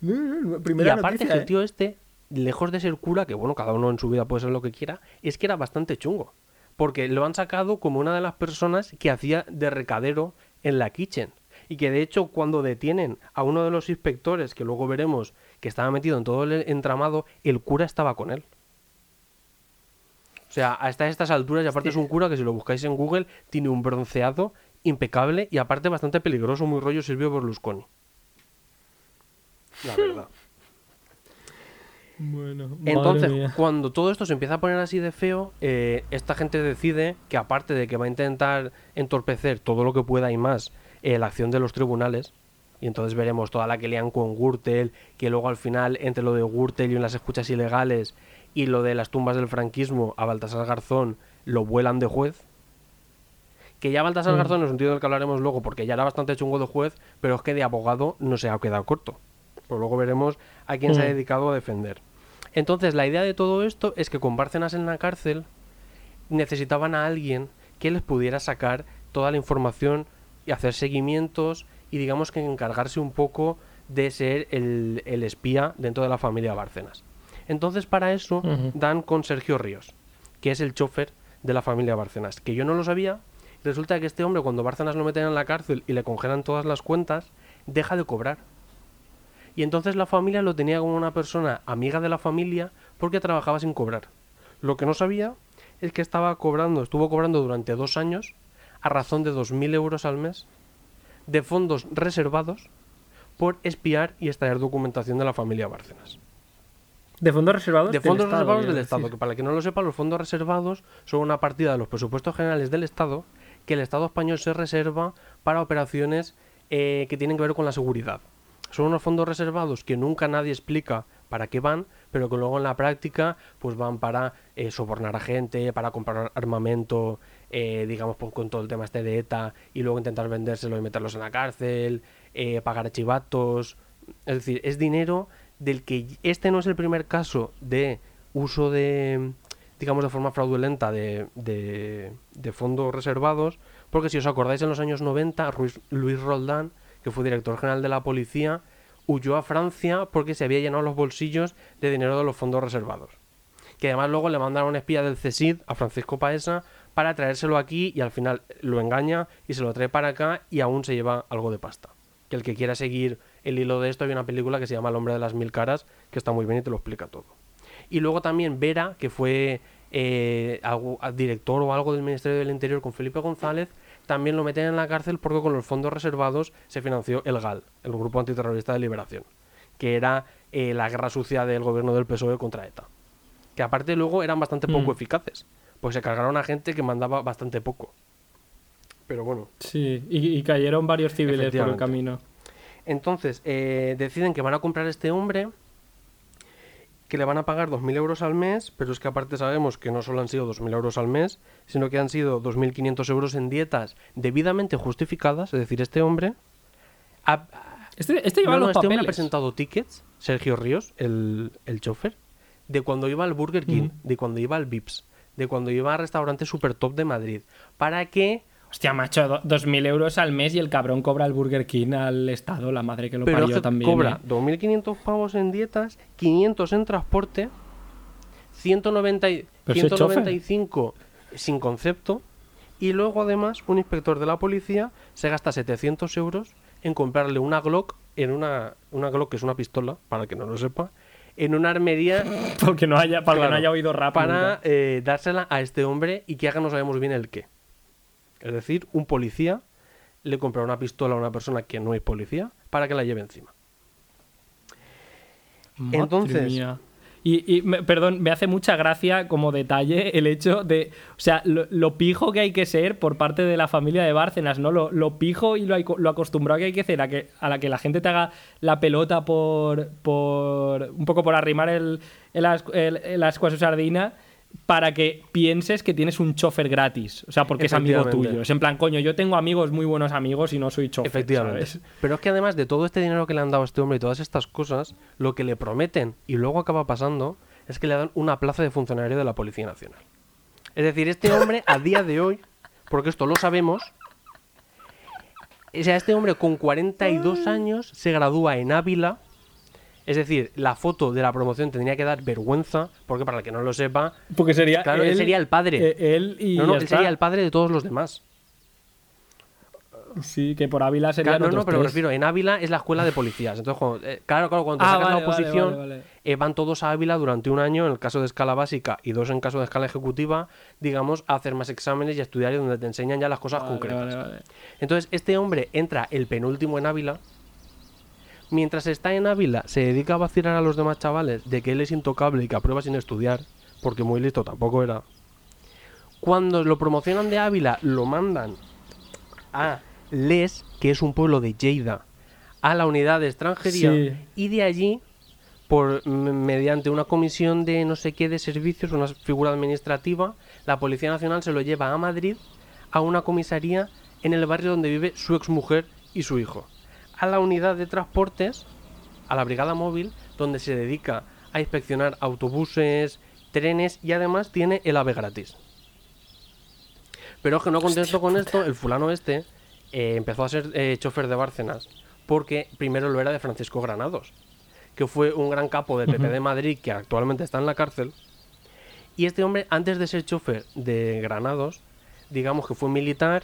y aparte que el ¿eh? tío este, lejos de ser cura, que bueno, cada uno en su vida puede ser lo que quiera, es que era bastante chungo. Porque lo han sacado como una de las personas que hacía de recadero en la kitchen. Y que de hecho cuando detienen a uno de los inspectores, que luego veremos que estaba metido en todo el entramado, el cura estaba con él. O sea, hasta estas alturas, y aparte es un cura que si lo buscáis en Google, tiene un bronceado impecable y aparte bastante peligroso, muy rollo Silvio Berlusconi. La verdad. [LAUGHS] Bueno, Entonces, cuando todo esto se empieza a poner así de feo, eh, esta gente decide que aparte de que va a intentar entorpecer todo lo que pueda y más eh, la acción de los tribunales, y entonces veremos toda la que lean con Gürtel, que luego al final, entre lo de Gürtel y unas escuchas ilegales y lo de las tumbas del franquismo, a Baltasar Garzón lo vuelan de juez, que ya Baltasar mm. Garzón es un tío del que hablaremos luego porque ya era bastante chungo de juez, pero es que de abogado no se ha quedado corto. Pues luego veremos a quién se ha mm. dedicado a defender. Entonces, la idea de todo esto es que con Bárcenas en la cárcel necesitaban a alguien que les pudiera sacar toda la información y hacer seguimientos y digamos que encargarse un poco de ser el, espía dentro de la familia Bárcenas. Entonces, para eso dan con Sergio Ríos, que es el chofer de la familia Bárcenas, que yo no lo sabía Resulta que este hombre, cuando Bárcenas lo meten en la cárcel y le congelan todas las cuentas, deja de cobrar. Y entonces la familia lo tenía como una persona amiga de la familia porque trabajaba sin cobrar. Lo que no sabía es que estaba cobrando, estuvo cobrando durante dos años a razón de 2.000 euros al mes de fondos reservados por espiar y extraer documentación de la familia Bárcenas. ¿De fondos reservados? De fondos reservados del Estado, que para el que no lo sepa, los fondos reservados son una partida de los presupuestos generales del Estado que el Estado español se reserva para operaciones eh, que tienen que ver con la seguridad. Son unos fondos reservados que nunca nadie explica para qué van, pero que luego en la práctica pues van para eh, sobornar a gente, para comprar armamento, eh, digamos con todo el tema este de ETA y luego intentar vendérselo y meterlos en la cárcel, pagar archivatos, Es decir, es dinero del que este no es el primer caso de uso de, digamos, de forma fraudulenta de, de- fondos reservados, porque si os acordáis en los años 90, Ruiz- Luis Roldán, que fue director general de la policía, huyó a Francia porque se había llenado los bolsillos de dinero de los fondos reservados. Que además luego le mandaron espía del CSID a Francisco Paesa para traérselo aquí y al final lo engaña y se lo trae para acá y aún se lleva algo de pasta. Que el que quiera seguir el hilo de esto, hay una película que se llama El hombre de las mil caras, que está muy bien y te lo explica todo. Y luego también Vera, que fue eh, algo- director o algo del Ministerio del Interior con Felipe González, también lo meten en la cárcel porque con los fondos reservados se financió el GAL, el Grupo Antiterrorista de Liberación, que era eh, la guerra sucia del gobierno del PSOE contra ETA. Que aparte luego eran bastante poco Mm. eficaces, pues se cargaron a gente que mandaba bastante poco. Pero bueno, Sí, y, y cayeron varios civiles por el camino. Entonces, eh, deciden que van a comprar a este hombre, que le van a pagar 2.000 euros al mes, pero es que aparte sabemos que no solo han sido 2.000 euros al mes, sino que han sido 2.500 euros en dietas debidamente justificadas, es decir, este hombre... ha- Este, este lleva no, los este hombre ha presentado tickets, Sergio Ríos, el, el chofer, de cuando iba al Burger King, Mm. de cuando iba al Vips, de cuando iba al restaurante super top de Madrid, para que Hostia, macho, do- 2.000 euros al mes y el cabrón cobra el Burger King al Estado, la madre que lo Pero parió que también. cobra ¿eh? 2.500 pavos en dietas, 500 en transporte, 190 y- Pero si es 195 sin concepto, y luego además un inspector de la policía se gasta 700 euros en comprarle una Glock, en una, una Glock que es una pistola, para el que no lo sepa, en una armería [LAUGHS] Porque no haya, para que no haya oído rap. para eh, dársela a este hombre y que haga no sabemos bien el qué. Es decir, un policía le compra una pistola a una persona que no es policía para que la lleve encima. Madre entonces- mía. Y, y me- perdón, me hace mucha gracia como detalle el hecho de, o sea, lo, lo pijo que hay que ser por parte de la familia de Bárcenas, ¿no? Lo, lo pijo y lo, aco- lo acostumbrado que hay que ser a, que a la que la gente te haga la pelota por, por un poco por arrimar el, el, el, el ascua a su sardina para que pienses que tienes un chofer gratis, o sea, porque es amigo tuyo. Es en plan, coño, yo tengo amigos, muy buenos amigos y no soy chofer, Efectivamente. ¿sabes? Pero es que además de todo este dinero que le han dado a este hombre y todas estas cosas, lo que le prometen y luego acaba pasando es que le dan una plaza de funcionario de la Policía Nacional. Es decir, este hombre a día de hoy, porque esto lo sabemos, o sea, este hombre con 42 años se gradúa en Ávila. Es decir, la foto de la promoción tendría que dar vergüenza, porque para el que no lo sepa, Porque sería Claro, él sería el padre. eh, él y no, no, él está. sería el padre de todos los demás. Sí, que por Ávila serían Claro, no, no, pero me refiero, en Ávila es la escuela de policías. Entonces, cuando- eh, claro, claro, cuando te Ah, sacas vale, la oposición, vale, vale. eh, van todos a Ávila durante un año, en el caso de escala básica, y dos en caso de escala ejecutiva, digamos, a hacer más exámenes y a estudiar y donde te enseñan ya las cosas concretas. Entonces, este hombre entra el penúltimo en Ávila. Mientras está en Ávila, se dedica a vacilar a los demás chavales de que él es intocable y que aprueba sin estudiar, porque muy listo tampoco era. Cuando lo promocionan de Ávila, lo mandan a Les, que es un pueblo de Lleida, a la unidad de extranjería, Sí. y de allí, por mediante una comisión de no sé qué de servicios, una figura administrativa, la Policía Nacional se lo lleva a Madrid a una comisaría en el barrio donde vive su exmujer y su hijo. A la unidad de transportes, a la brigada móvil, donde se dedica a inspeccionar autobuses, trenes y además tiene el AVE gratis. Pero es que no contento con esto, el fulano este eh, empezó a ser eh, chofer de Bárcenas porque primero lo era de Francisco Granados, que fue un gran capo del PP de Madrid que actualmente está en la cárcel. Y este hombre, antes de ser chofer de Granados, digamos que fue militar,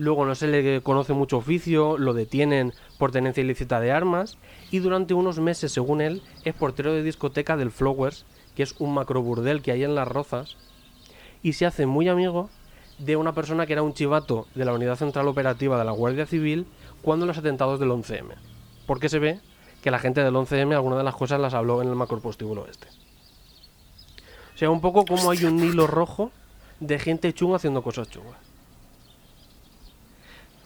luego no se le conoce mucho oficio, lo detienen por tenencia ilícita de armas y durante unos meses, según él, es portero de discoteca del Flowers, que es un macroburdel que hay en Las Rozas, y se hace muy amigo de una persona que era un chivato de la Unidad Central Operativa de la Guardia Civil cuando los atentados del 11M. Porque se ve que la gente del 11M algunas de las cosas las habló en el macropostíbulo este. O sea, un poco como hay un hilo rojo de gente chunga haciendo cosas chungas.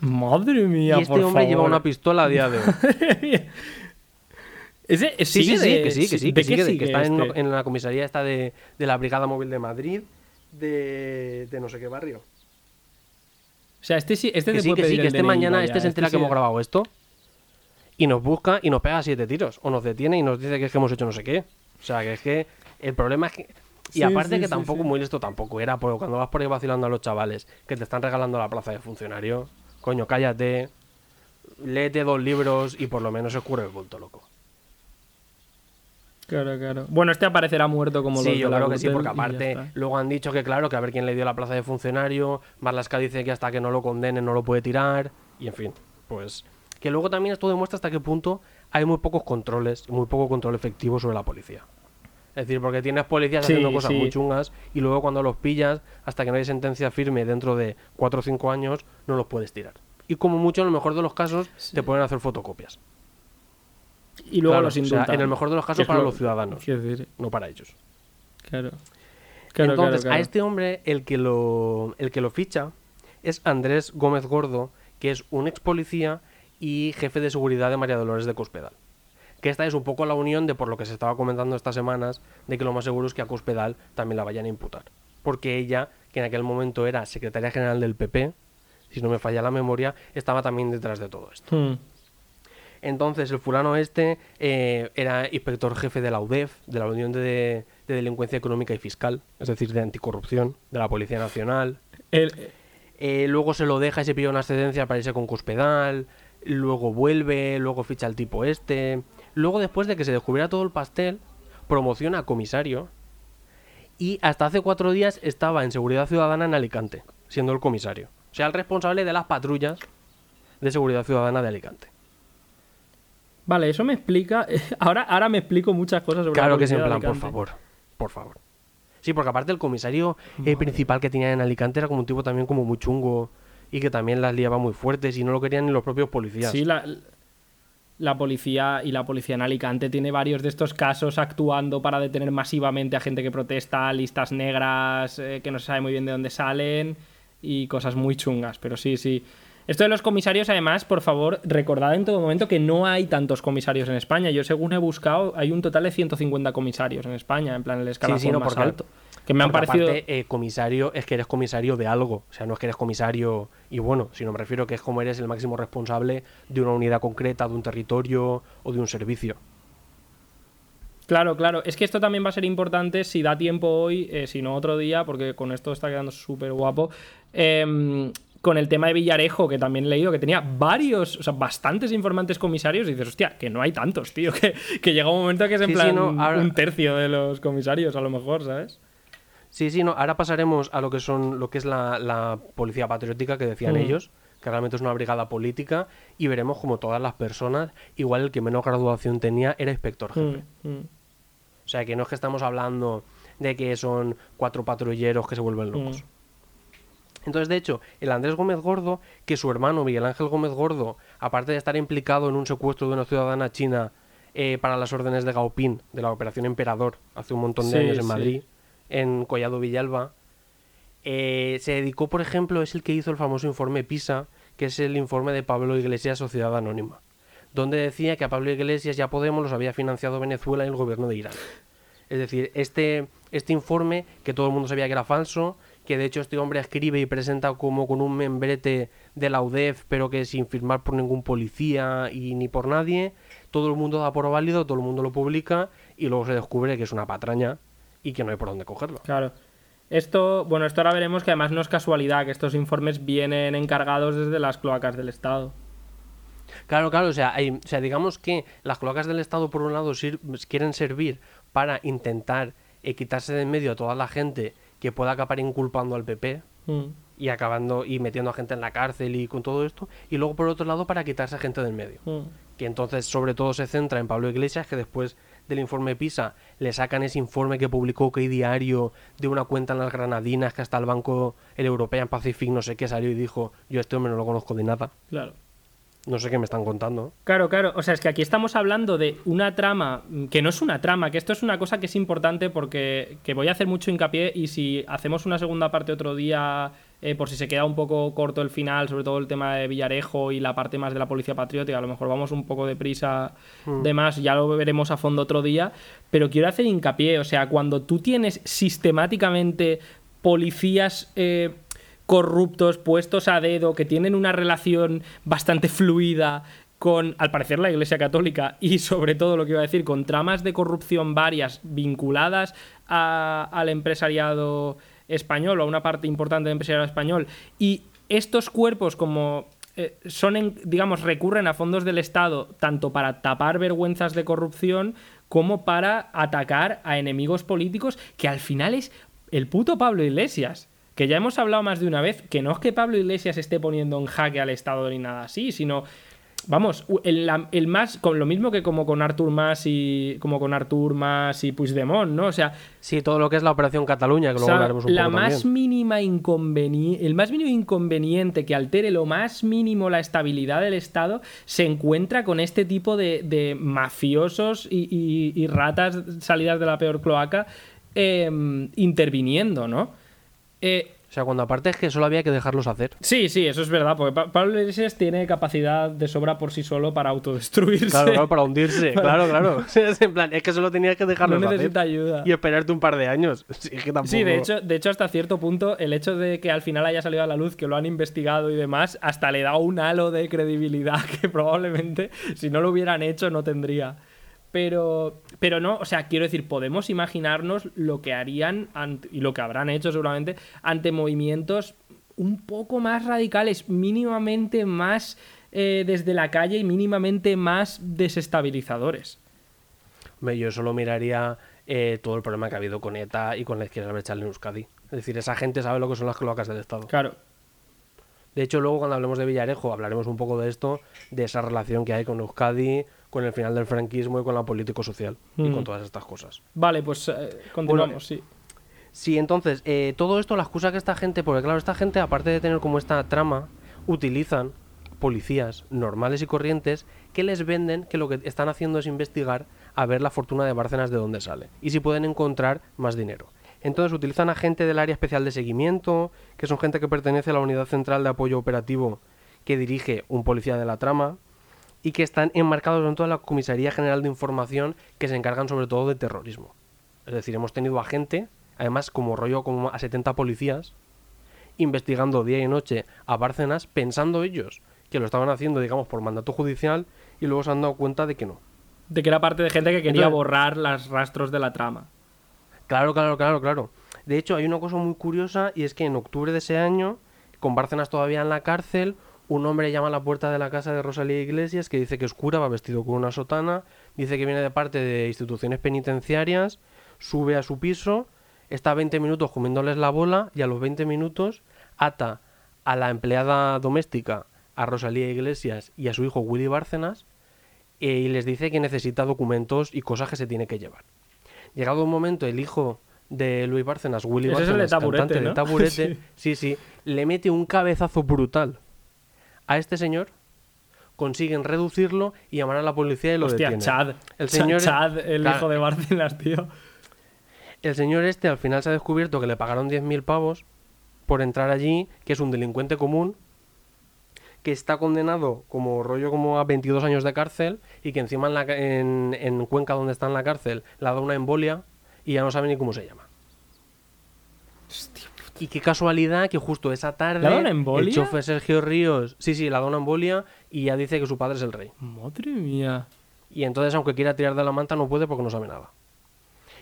Madre mía, y este por hombre lleva favor. una pistola a día de hoy. [LAUGHS] Ese, Sí, sí, sigue sí, de- que sí, que sí, ¿de que sigue, de que está en, este? en la comisaría esta de, de la Brigada Móvil de Madrid, de, de no sé qué barrio. O sea, este sí, este Que te sí, puede que sí, pedir que el este DNI, mañana, vaya, este se entera que sí- hemos grabado esto. y nos busca y nos pega siete tiros. O nos detiene y nos dice que es que hemos hecho no sé qué. O sea, que es que el problema es que... Y Sí, aparte sí, que sí, tampoco sí. muy listo tampoco era, porque cuando vas por ahí vacilando a los chavales que te están regalando la plaza de funcionario, coño, cállate, léete dos libros y por lo menos escurre el bulto, loco. Claro, claro. Bueno, este aparecerá muerto como Sí, yo creo que sí, porque aparte luego han dicho que claro, que a ver quién le dio la plaza de funcionario, Marlaska dice que hasta que no lo condenen no lo puede tirar, y en fin, pues que luego también esto demuestra hasta qué punto hay muy pocos controles, muy poco control efectivo sobre la policía. Es decir, porque tienes policías Sí, haciendo cosas sí. muy chungas y luego cuando los pillas, hasta que no hay sentencia firme dentro de 4 o 5 años, no los puedes tirar. Y como mucho, en el mejor de los casos, te pueden hacer fotocopias. Y luego Claro, los o sea, indultan. en el mejor de los casos es para lo- los ciudadanos, decir, no para ellos. claro. Claro, Entonces, claro. a este hombre el que lo el que lo ficha es Andrés Gómez Gordo, que es un ex policía y jefe de seguridad de María Dolores de Cospedal. Que esta es un poco la unión de por lo que se estaba comentando estas semanas, de que lo más seguro es que a Cospedal también la vayan a imputar. Porque ella, que en aquel momento era secretaria general del PP, si no me falla la memoria, estaba también detrás de todo esto. Hmm. Entonces, el fulano este eh, era inspector jefe de la UDEF, de la Unión de, de Delincuencia Económica y Fiscal, es decir, de anticorrupción, de la Policía Nacional. El- Eh, luego se lo deja y se pilla una excedencia para irse con Cospedal. Luego vuelve, luego ficha al tipo este. Luego, después de que se descubriera todo el pastel, promociona a comisario. Y hasta hace cuatro días estaba en Seguridad Ciudadana en Alicante, siendo el comisario. O sea, el responsable de las patrullas de Seguridad Ciudadana de Alicante. Vale, eso me explica. [LAUGHS] Ahora, ahora me explico muchas cosas sobre la Claro que es en plan, por favor, por favor. Sí, porque aparte el comisario eh, principal que tenía en Alicante era como un tipo también como muy chungo y que también las liaba muy fuertes y no lo querían ni los propios policías. Sí, la, la policía y la policía en Alicante tiene varios de estos casos actuando para detener masivamente a gente que protesta, listas negras eh, que no se sabe muy bien de dónde salen y cosas muy chungas. Pero sí, sí. Esto de los comisarios, además, por favor, recordad en todo momento que no hay tantos comisarios en España. Yo, según he buscado, hay un total de 150 comisarios en España, en plan el escalafón sí, no, más alto. Que me han Porque parecido. aparte, eh, comisario es que eres comisario de algo. O sea, no es que eres comisario y bueno, sino me refiero que es como eres el máximo responsable de una unidad concreta, de un territorio o de un servicio. Claro, claro. Es que esto también va a ser importante si da tiempo hoy, eh, si no otro día, porque con esto está quedando súper guapo. Em, con el tema de Villarejo, que también he leído que tenía varios, o sea, bastantes informantes comisarios, y dices, hostia, que no hay tantos, tío, [LAUGHS] que, que llega un momento que es en Sí, sí, plan no, ahora- un tercio de los comisarios, a lo mejor, ¿sabes? Sí, sí, no. Ahora pasaremos a lo que son lo que es la, la policía patriótica que decían Mm. ellos, que realmente es una brigada política, y veremos como todas las personas, igual el que menos graduación tenía era inspector jefe. Mm, mm, O sea, que no es que estamos hablando de que son cuatro patrulleros que se vuelven locos. Mm. Entonces, de hecho, el Andrés Gómez Gordo, que su hermano Miguel Ángel Gómez Gordo, aparte de estar implicado en un secuestro de una ciudadana china eh, para las órdenes de Gaopín, de la Operación Emperador, hace un montón de Sí, años en sí. Madrid, en Collado Villalba, eh, se dedicó, por ejemplo, es el que hizo el famoso informe PISA, que es el informe de Pablo Iglesias, Sociedad Anónima, donde decía que a Pablo Iglesias ya Podemos los había financiado Venezuela y el gobierno de Irán. Es decir, este, este informe, que todo el mundo sabía que era falso, que de hecho este hombre escribe y presenta como con un membrete de la UDEF, pero que sin firmar por ningún policía y ni por nadie, todo el mundo da por válido, todo el mundo lo publica y luego se descubre que es una patraña y que no hay por dónde cogerlo. Claro. Esto, bueno, esto ahora veremos que además no es casualidad que estos informes vienen encargados desde las cloacas del Estado. Claro, claro, o sea, hay- o sea, digamos que las cloacas del Estado, por un lado, sir- quieren servir para intentar eh, quitarse de en medio a toda la gente que pueda acabar inculpando al PP Mm. y acabando y metiendo a gente en la cárcel y con todo esto, y luego por otro lado para quitarse a gente del medio. Mm. Que entonces sobre todo se centra en Pablo Iglesias, que después del informe PISA le sacan ese informe que publicó que diario de una cuenta en las Granadinas que hasta el Banco el European Pacific no sé qué salió y dijo, yo este hombre no lo conozco de nada, Claro. no sé qué me están contando. Claro, claro. O sea, es que aquí estamos hablando de una trama que no es una trama, que esto es una cosa que es importante porque que voy a hacer mucho hincapié y si hacemos una segunda parte otro día, eh, por si se queda un poco corto el final, sobre todo el tema de Villarejo y la parte más de la policía patriótica, a lo mejor vamos un poco deprisa de más, ya lo veremos a fondo otro día, pero quiero hacer hincapié, o sea, cuando tú tienes sistemáticamente policías... eh, corruptos, puestos a dedo, que tienen una relación bastante fluida con, al parecer, la Iglesia Católica y sobre todo lo que iba a decir, con tramas de corrupción varias vinculadas a- al empresariado español o a una parte importante del empresariado español. Y estos cuerpos como... eh, son, en- digamos, recurren a fondos del Estado tanto para tapar vergüenzas de corrupción como para atacar a enemigos políticos que al final es el puto Pablo Iglesias. Que ya hemos hablado más de una vez que no es que Pablo Iglesias esté poniendo en jaque al Estado ni nada así, sino Vamos, el, más, con lo mismo que como con Artur Mas y como con Artur Mas y Puigdemont, ¿no? O sea, Sí, todo lo que es la Operación Cataluña, que luego sea, hablaremos un la poco más también. mínima inconveniente, el más mínimo inconveniente que altere lo más mínimo la estabilidad del Estado se encuentra con este tipo de, de mafiosos y, y- y ratas salidas de la peor cloaca em, interviniendo, ¿no? Eh, sea, cuando aparte es que solo había que dejarlos hacer. Sí, sí, eso es verdad, porque Pa- Pablo Iglesias tiene capacidad de sobra por sí solo para autodestruirse. Claro, claro, para hundirse. [LAUGHS] Claro, claro. [LAUGHS] O es en plan, es que solo tenías que no dejarlos necesita hacer. ayuda. Y esperarte un par de años. [LAUGHS] Sí, es que tampoco... Sí, de hecho, de hecho, hasta cierto punto, el hecho de que al final haya salido a la luz, que lo han investigado y demás, hasta le da un halo de credibilidad que probablemente, si no lo hubieran hecho, no tendría. Pero, pero no, o sea, quiero decir, podemos imaginarnos lo que harían y lo que habrán hecho seguramente ante movimientos un poco más radicales, mínimamente más eh, desde la calle y mínimamente más desestabilizadores. Yo solo miraría eh, todo el problema que ha habido con ETA y con la izquierda abertzale en Euskadi. Es decir, esa gente sabe lo que son las cloacas del Estado. Claro, De hecho, luego cuando hablemos de Villarejo hablaremos un poco de esto, de esa relación que hay con Euskadi, con el final del franquismo y con la político-social y Mm. con todas estas cosas. vale, pues eh, continuamos, Bueno, sí. Sí, entonces, eh, todo esto, la excusa que esta gente, porque claro, esta gente, aparte de tener como esta trama, utilizan policías normales y corrientes que les venden que lo que están haciendo es investigar a ver la fortuna de Bárcenas de dónde sale y si pueden encontrar más dinero. Entonces utilizan a gente del área especial de seguimiento, que son gente que pertenece a la unidad central de apoyo operativo que dirige un policía de la trama y que están enmarcados dentro de la Comisaría General de Información que se encargan sobre todo de terrorismo. Es decir, hemos tenido a gente, además como rollo como a 70 policías, investigando día y noche a Bárcenas, pensando ellos que lo estaban haciendo, digamos, por mandato judicial, y luego se han dado cuenta de que no. De que era parte de gente que quería Entonces- borrar los rastros de la trama. Claro, claro, claro, claro. De hecho, hay una cosa muy curiosa, y es que en octubre de ese año, con Bárcenas todavía en la cárcel, un hombre llama a la puerta de la casa de Rosalía Iglesias, que dice que es cura, va vestido con una sotana, dice que viene de parte de instituciones penitenciarias, sube a su piso, está 20 minutos comiéndoles la bola, y a los 20 minutos ata a la empleada doméstica, a Rosalía Iglesias y a su hijo Willy Bárcenas, eh, y les dice que necesita documentos y cosas que se tiene que llevar. Llegado un momento, el hijo de Luis Bárcenas, Willy es el de Bárcenas, Taburete, cantante de ¿no? [LAUGHS] Taburete, sí. sí, le mete un cabezazo brutal a este señor, consiguen reducirlo y llamar a la policía y lo Hostia, detienen. Chad. El señor, Chad, el Claro. hijo de Bárcenas, tío. el señor este al final se ha descubierto que le pagaron 10.000 pavos por entrar allí, que es un delincuente común, que está condenado como rollo como a 22 años de cárcel y que encima en, la ca- en, en Cuenca donde está en la cárcel le ha dado una embolia y ya no sabe ni cómo se llama. Y qué casualidad que justo esa tarde ¿Le ha dado una embolia? el chofer Sergio Ríos, sí, sí, dado una embolia y ya dice que su padre es el rey. Madre mía. Y entonces, aunque quiera tirar de la manta, no puede porque no sabe nada.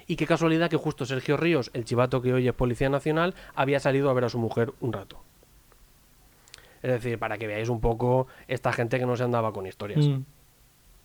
Y qué casualidad que justo Sergio Ríos, el chivato que hoy es Policía Nacional, había salido a ver a su mujer un rato. Es decir, para que veáis un poco esta gente que no se andaba con historias. Mm.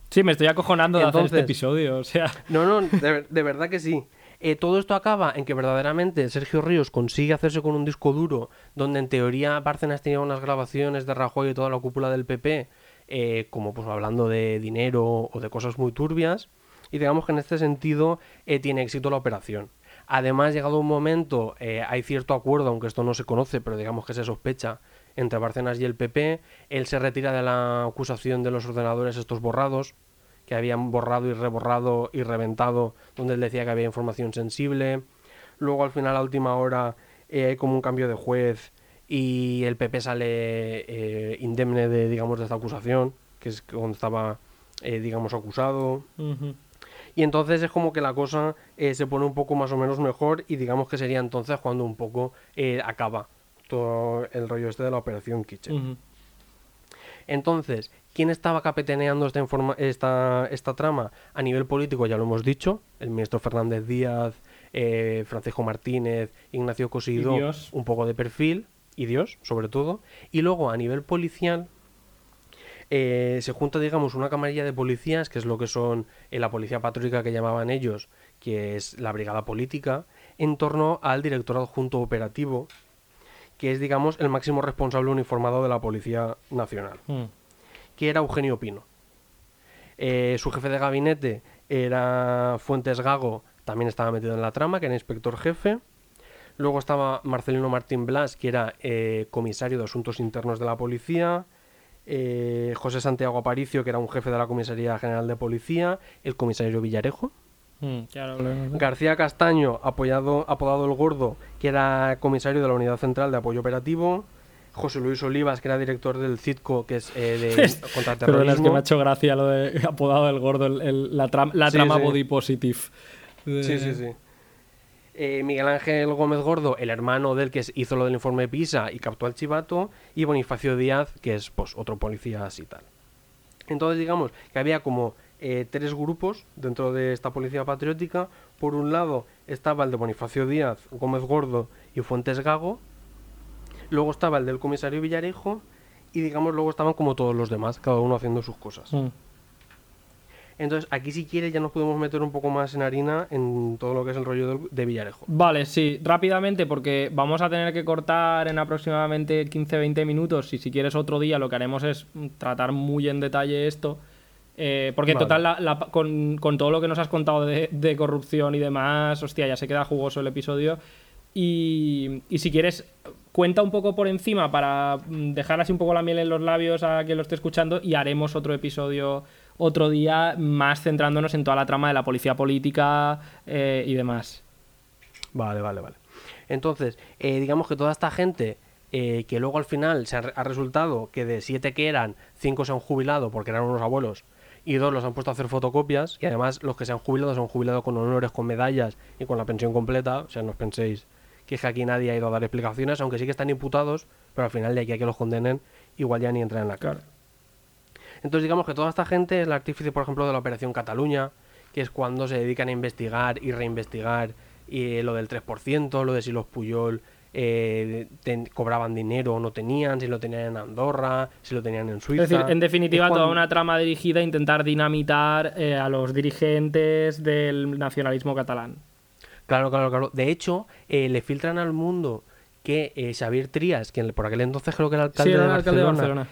Sí, me estoy acojonando de hacer este Entonces- episodio. O sea, No, no, de, de verdad que sí. Eh, todo esto acaba en que verdaderamente Sergio Ríos consigue hacerse con un disco duro donde en teoría Bárcenas tenía unas grabaciones de Rajoy y toda la cúpula del PP, eh, como pues hablando de dinero o de cosas muy turbias, y digamos que en este sentido eh, tiene éxito la operación. Además, llegado un momento, hay cierto acuerdo, aunque esto no se conoce, pero digamos que se sospecha, entre Bárcenas y el PP. Él se retira de la acusación de los ordenadores estos borrados, que habían borrado y reborrado y reventado, donde él decía que había información sensible. Luego, al final, a última hora, eh, hay como un cambio de juez y el PP sale eh, indemne de, digamos, de esta acusación, que es donde estaba, eh, digamos, acusado. Y entonces es como que la cosa se pone un poco más o menos mejor y digamos que sería entonces cuando un poco acaba todo el rollo este de la operación Kitchen. Entonces, ¿quién estaba capitaneando esta, informa- esta, esta trama a nivel político? Ya lo hemos dicho, el ministro Fernández Díaz, eh, Francisco Martínez, Ignacio Cosidó, un poco de perfil, y Dios, sobre todo. Y luego, a nivel policial, eh, se junta, digamos, una camarilla de policías, que es lo que son eh, la policía patriótica que llamaban ellos, que es la brigada política, en torno al director adjunto operativo, que es, digamos, el máximo responsable uniformado de la Policía Nacional, Mm. Que era Eugenio Pino. Eh, su jefe de gabinete era Fuentes Gago, también estaba metido en la trama, que era inspector jefe. Luego estaba Marcelino Martín Blas, que era eh, comisario de Asuntos Internos de la Policía. eh, José Santiago Aparicio, que era un jefe de la Comisaría General de Policía. El comisario Villarejo. Mm. García Castaño, apoyado, apodado El Gordo, que era comisario de la Unidad Central de Apoyo Operativo. José Luis Olivas, que era director del CITCO, que es eh, de [LAUGHS] Perdona, es que contraterrorismo. me ha hecho gracia lo de [LAUGHS] apodado el gordo, el- el- la, Sí, trama sí. body positive. De- Sí, sí, sí. Eh, Miguel Ángel Gómez Gordo, el hermano del que hizo lo del informe PISA y captó al chivato, y Bonifacio Díaz, que es pues otro policía así tal. Entonces digamos que había como eh, tres grupos dentro de esta policía patriótica. Por un lado estaba el de Bonifacio Díaz, Gómez Gordo y Fuentes Gago. Luego estaba el del comisario Villarejo y digamos luego estaban como todos los demás, cada uno haciendo sus cosas. Mm. Entonces aquí si quiere ya nos podemos meter un poco más en harina en todo lo que es el rollo de Villarejo. Vale, sí, rápidamente, porque vamos a tener que cortar en aproximadamente 15-20 minutos. Y si quieres otro día, lo que haremos es tratar muy en detalle esto. Eh, porque en Vale. total, la- la- con, con todo lo que nos has contado de, de corrupción y demás, hostia, ya se queda jugoso el episodio. Y, y si quieres, cuenta un poco por encima para mm, dejar así un poco la miel en los labios a quien lo esté escuchando y haremos otro episodio otro día más centrándonos en toda la trama de la policía política eh, y demás. Vale, vale, vale. Entonces, eh, digamos que toda esta gente eh, que luego al final se ha, ha resultado que de siete que eran, cinco se han jubilado porque eran unos abuelos y dos los han puesto a hacer fotocopias y además los que se han jubilado se han jubilado con honores, con medallas y con la pensión completa. O sea, no os penséis que es que aquí nadie ha ido a dar explicaciones, aunque sí que están imputados, pero al final de aquí a que los condenen igual ya ni entran en la cárcel. Entonces digamos que toda esta gente es el artífice, por ejemplo, de la Operación Cataluña, que es cuando se dedican a investigar y reinvestigar eh, lo del 3%, lo de si los Puyol eh, ten- cobraban dinero o no tenían, si lo tenían en Andorra, si lo tenían en Suiza. Es decir, en definitiva, toda una trama dirigida a intentar dinamitar eh, a los dirigentes del nacionalismo catalán. Claro, claro, claro. De hecho, eh, le filtran al mundo que eh, Xavier Trías, que por aquel entonces creo que era alcalde, sí, era de, el alcalde de Barcelona,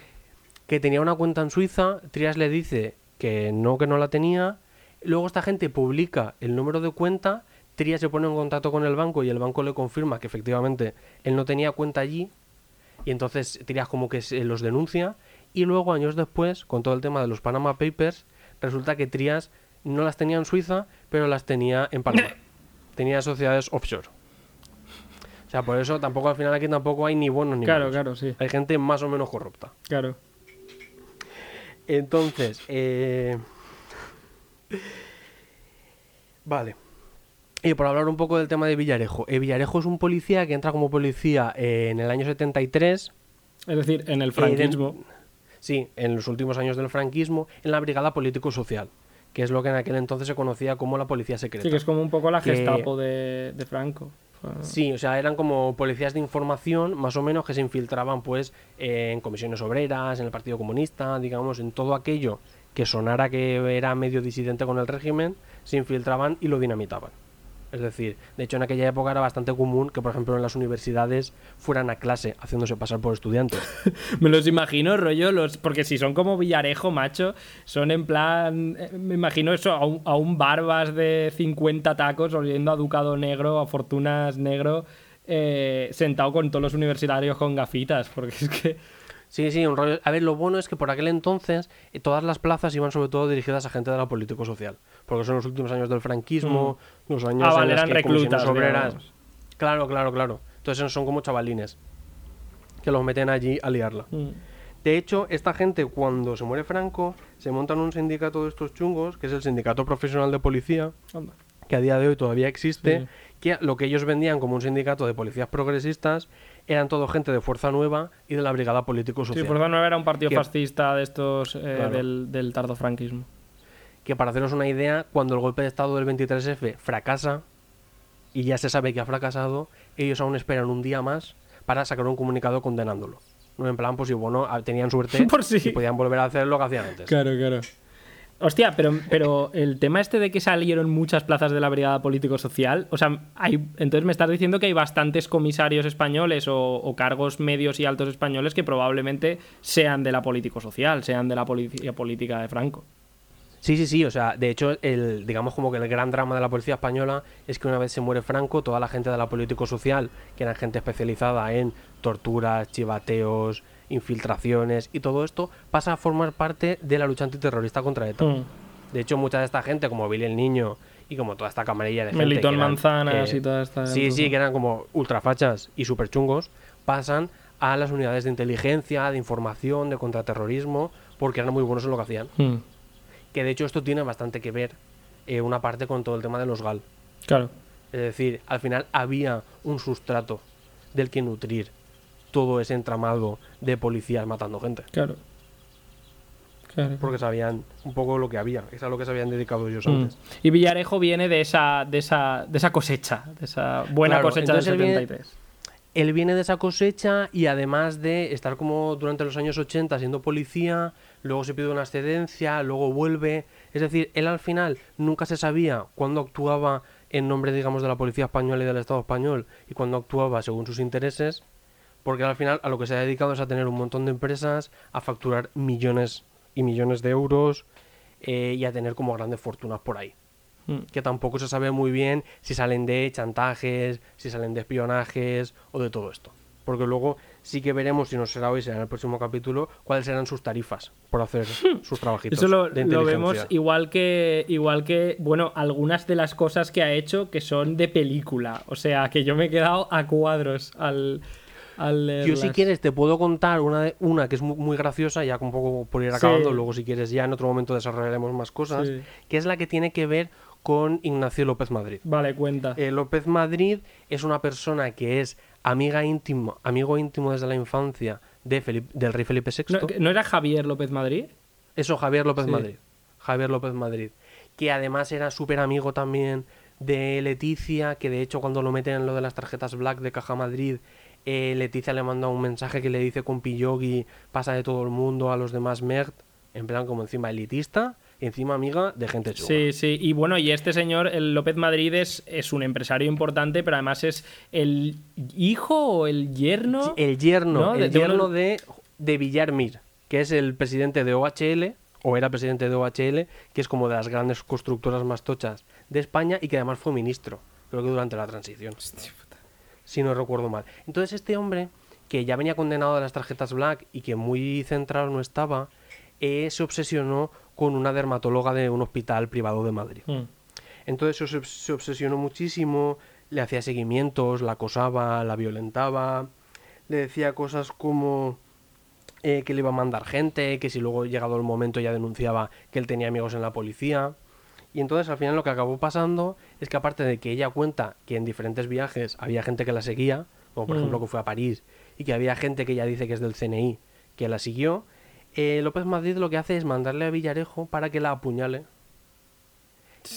que tenía una cuenta en Suiza, Trias le dice que no, que no la tenía. Luego esta gente publica el número de cuenta, Trias se pone en contacto con el banco y el banco le confirma que efectivamente él no tenía cuenta allí. Y entonces Trias como que se los denuncia. Y luego, años después, con todo el tema de los Panama Papers, resulta que Trias no las tenía en Suiza, pero las tenía en Panamá. [LAUGHS] tenía sociedades offshore. O sea, por eso tampoco al final aquí tampoco hay ni buenos ni Claro, malos. claro, sí. Hay gente más o menos corrupta. Claro. Entonces, eh... vale. Y por hablar un poco del tema de Villarejo. Eh, Villarejo es un policía que entra como policía eh, en el año 73. Es decir, en el eh, franquismo. den- sí, en los últimos años del franquismo, en la Brigada Político-Social, que es lo que en aquel entonces se conocía como la Policía Secreta. Sí, que es como un poco la que- Gestapo de, de Franco. Sí, o sea, eran como policías de información, más o menos, que se infiltraban, pues, eh, en comisiones obreras, en el Partido Comunista, digamos, en todo aquello que sonara que era medio disidente con el régimen, se infiltraban y lo dinamitaban. Es decir, de hecho, en aquella época era bastante común que, por ejemplo, en las universidades fueran a clase haciéndose pasar por estudiantes. [LAUGHS] Me los imagino, rollo, los porque si son como Villarejo, macho, son en plan. eh, Me imagino eso, a un, barbas de 50 tacos, oliendo a Ducado Negro, a Fortunas Negro, eh, sentado con todos los universitarios con gafitas, porque es que. Sí, sí, un rollo. A ver, lo bueno es que por aquel entonces eh, todas las plazas iban sobre todo dirigidas a gente de la político-social. Porque son los últimos años del franquismo, los años Ah, vale, en eran que reclutas, obreras. digamos. Claro, claro, claro. Entonces son como chavalines que los meten allí a liarla. mm, De hecho, esta gente cuando se muere Franco se montan un sindicato de estos chungos, que es el Sindicato Profesional de Policía, anda. que a día de hoy todavía existe, Sí. que lo que ellos vendían como un sindicato de policías progresistas eran todo gente de Fuerza Nueva y de la Brigada Político Sí, Social. Fuerza Nueva era un partido Que- fascista de estos eh, Claro. del, del tardofranquismo. Que para haceros una idea, cuando el golpe de Estado del 23F fracasa, y ya se sabe que ha fracasado, ellos aún esperan un día más para sacar un comunicado condenándolo. No en plan, pues si bueno, ah, tenían suerte [LAUGHS] Por y podían volver a hacer lo que hacían antes. Claro, claro. Hostia, pero, pero el tema este de que salieron muchas plazas de la brigada político-social, o sea, hay, entonces me estás diciendo que hay bastantes comisarios españoles o, cargos medios y altos españoles que probablemente sean de la político-social, sean de la policía política de Franco. Sí, sí, sí, o sea, de hecho, el, digamos como que el gran drama de la policía española es que una vez se muere Franco, toda la gente de la político-social, que era gente especializada en torturas, chivateos, infiltraciones y todo esto, pasa a formar parte de la lucha antiterrorista contra ETA. Mm. De hecho, mucha de esta gente, como Billy el Niño y como toda esta camarilla de gente. Melitón eran, Manzanas eh, y toda esta. Sí, sí, que eran como ultrafachas y super chungos, pasan a las unidades de inteligencia, de información, de contraterrorismo, porque eran muy buenos en lo que hacían. Mm, Que de hecho esto tiene bastante que ver, eh, una parte con todo el tema de los GAL. Claro. Es decir, al final había un sustrato del que nutrir todo ese entramado de policías matando gente. Claro. Claro. Porque sabían un poco lo que había, es a lo que se habían dedicado ellos Mm. antes. Y Villarejo viene de esa, de esa, de esa cosecha, de esa buena Claro, cosecha del entonces él viene- 73. Él viene de esa cosecha y además de estar como durante los años 80 siendo policía, luego se pide una excedencia, luego vuelve. Es decir, él al final nunca se sabía cuándo actuaba en nombre, digamos, de la policía española y del Estado español y cuándo actuaba según sus intereses, porque al final a lo que se ha dedicado es a tener un montón de empresas, a facturar millones y millones de euros eh, y a tener como grandes fortunas por ahí Mm. que tampoco se sabe muy bien si salen de chantajes, si salen de espionajes o de todo esto. Porque luego sí que veremos, si no será hoy, será en el próximo capítulo, cuáles serán sus tarifas por hacer [LAUGHS] sus trabajitos. Eso lo, de lo vemos igual que, igual que, bueno, algunas de las cosas que ha hecho que son de película. O sea, que yo me he quedado a cuadros al, al Yo si quieres te puedo contar una, de- una que es muy, muy graciosa, ya un poco por ir Sí. acabando, luego si quieres ya en otro momento desarrollaremos más cosas, Sí. que es la que tiene que ver con Ignacio López Madrid. Vale, cuenta. Eh, López Madrid es una persona que es amiga íntimo, amigo íntimo desde la infancia de Felip- del rey Felipe VI. ¿No, que- ¿no era Javier López Madrid? Eso, Javier López Sí. Madrid. Javier López Madrid. Que además era súper amigo también de Leticia, que de hecho cuando lo meten en lo de las tarjetas Black de Caja Madrid, eh, Leticia le manda un mensaje que le dice con Pillogi, pasa de todo el mundo a los demás Mert, en plan como encima elitista y encima amiga de gente chunga. Sí, sí. Y bueno, y este señor, el López Madrid, es, es un empresario importante, pero además es el hijo o el yerno. El yerno, ¿No? el De- yerno de, de Villarmir, que es el presidente de OHL, o era presidente de OHL, que es como de las grandes constructoras más tochas de España y que además fue ministro, creo que durante la transición. Si no recuerdo mal. Entonces este hombre, que ya venía condenado de las tarjetas Black y que muy centrado no estaba, eh, se obsesionó con una dermatóloga de un hospital privado de Madrid. Mm. Entonces se obsesionó muchísimo, le hacía seguimientos, la acosaba, la violentaba, le decía cosas como eh, que le iba a mandar gente, que si luego llegado el momento ya denunciaba que él tenía amigos en la policía. Y entonces al final lo que acabó pasando es que aparte de que ella cuenta que en diferentes viajes había gente que la seguía, como por Mm. ejemplo que fue a París, y que había gente que ella dice que es del CNI que la siguió, eh, López Madrid lo que hace es mandarle a Villarejo para que la apuñale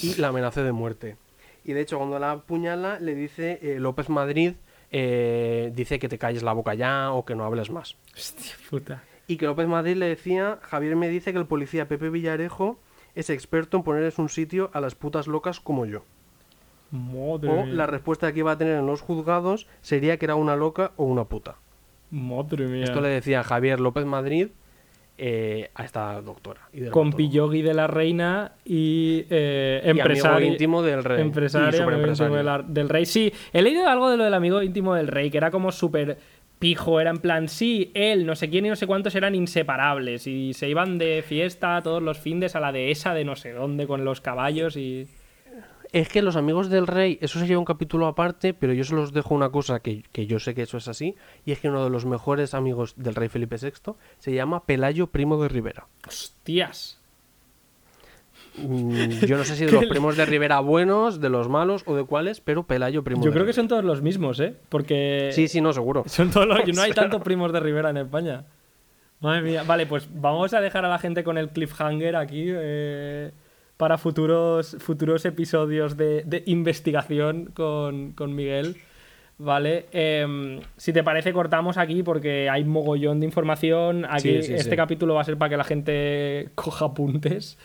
y la amenace de muerte. Y de hecho, cuando la apuñala, le dice eh, López Madrid, eh, dice que te calles la boca ya o que no hables más. Hostia puta. Y que López Madrid le decía, Javier me dice que el policía Pepe Villarejo es experto en ponerles un sitio a las putas locas como yo. Madre O mía. la respuesta que iba a tener en los juzgados sería que era una loca o una puta. Madre mía. Esto le decía Javier López Madrid eh, a esta doctora. y. Pillogi de la reina y eh, Y empresario. íntimo del rey. y Empresario, íntimo de la- del rey. Sí, he leído algo de lo del amigo íntimo del rey, que era como súper pijo. Era en plan, sí, él, no sé quién y no sé cuántos eran inseparables. Y se iban de fiesta todos los fines a la dehesa de no sé dónde con los caballos y. Es que los amigos del rey, eso sería un capítulo aparte, pero yo solo os dejo una cosa que, que yo sé que eso es así, y es que uno de los mejores amigos del rey Felipe VI se llama Pelayo Primo de Rivera. ¡Hostias! Mm, Yo no sé si de [LAUGHS] los primos de Rivera buenos, de los malos o de cuáles, pero Pelayo primo Yo de creo que son todos los mismos, ¿eh? Porque Sí, sí, no, seguro. son todos los... [LAUGHS] No hay tantos primos de Rivera en España. Madre mía. Vale, pues vamos a dejar a la gente con el cliffhanger aquí eh, para futuros, futuros episodios de, de investigación con, con Miguel. Vale, Em, si te parece cortamos aquí porque hay mogollón de información. Aquí Sí, sí, este sí. capítulo va a ser para que la gente coja apuntes.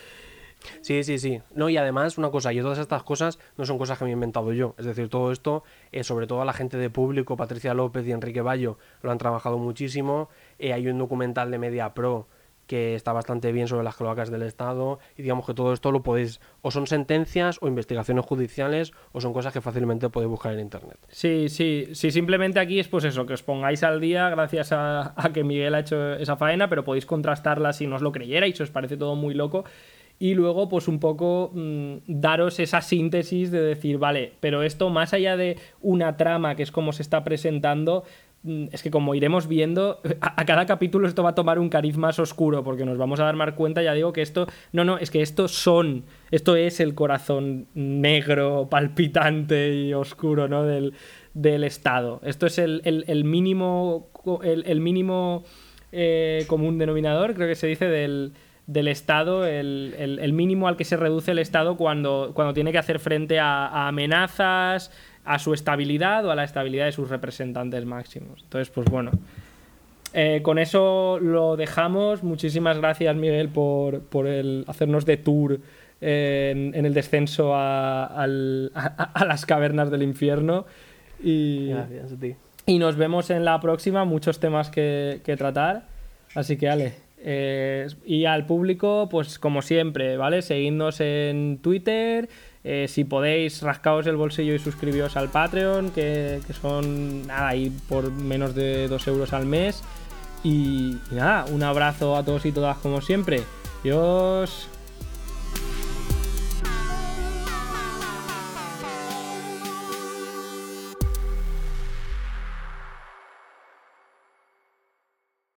Sí, sí, sí. No, y además, una cosa, y todas estas cosas no son cosas que me he inventado yo. Es decir, todo esto, eh, sobre todo a la gente de público, Patricia López y Enrique Bayo, lo han trabajado muchísimo. Eh, hay un documental de Media Pro que está bastante bien sobre las cloacas del Estado. Y digamos que todo esto lo podéis, o son sentencias o investigaciones judiciales, o son cosas que fácilmente podéis buscar en internet. Sí, sí, sí, simplemente aquí es pues eso, que os pongáis al día gracias a, que Miguel ha hecho esa faena, pero podéis contrastarla si no os lo creyerais, os parece todo muy loco. Y luego, pues un poco mm, daros esa síntesis de decir, vale, pero esto más allá de una trama, que es como se está presentando, mm, es que como iremos viendo, a, cada capítulo esto va a tomar un cariz más oscuro, porque nos vamos a dar más cuenta, ya digo que esto, no, no, es que estos son, esto es el corazón negro, palpitante y oscuro, ¿no? Del, del Estado. Esto es el, el- mínimo, el mínimo eh, común denominador, creo que se dice, del, del Estado, el, el- el mínimo al que se reduce el Estado cuando, cuando tiene que hacer frente a, a amenazas, a su estabilidad o a la estabilidad de sus representantes máximos. Entonces, pues bueno. Eh, con eso lo dejamos. Muchísimas gracias, Miguel, por, por el hacernos de tour eh, en, en el descenso a, al- a- a las cavernas del infierno. Y, Gracias a ti. y nos vemos en la próxima, muchos temas que, que tratar. Así que, Ale. Eh, y al público, pues como siempre, ¿vale? Seguidnos en Twitter. eh, si podéis, rascaos el bolsillo y suscribíos al Patreon, que, que son nada, ahí por menos de 2 euros al mes. Y, y nada, un abrazo a todos y todas como siempre. Adiós.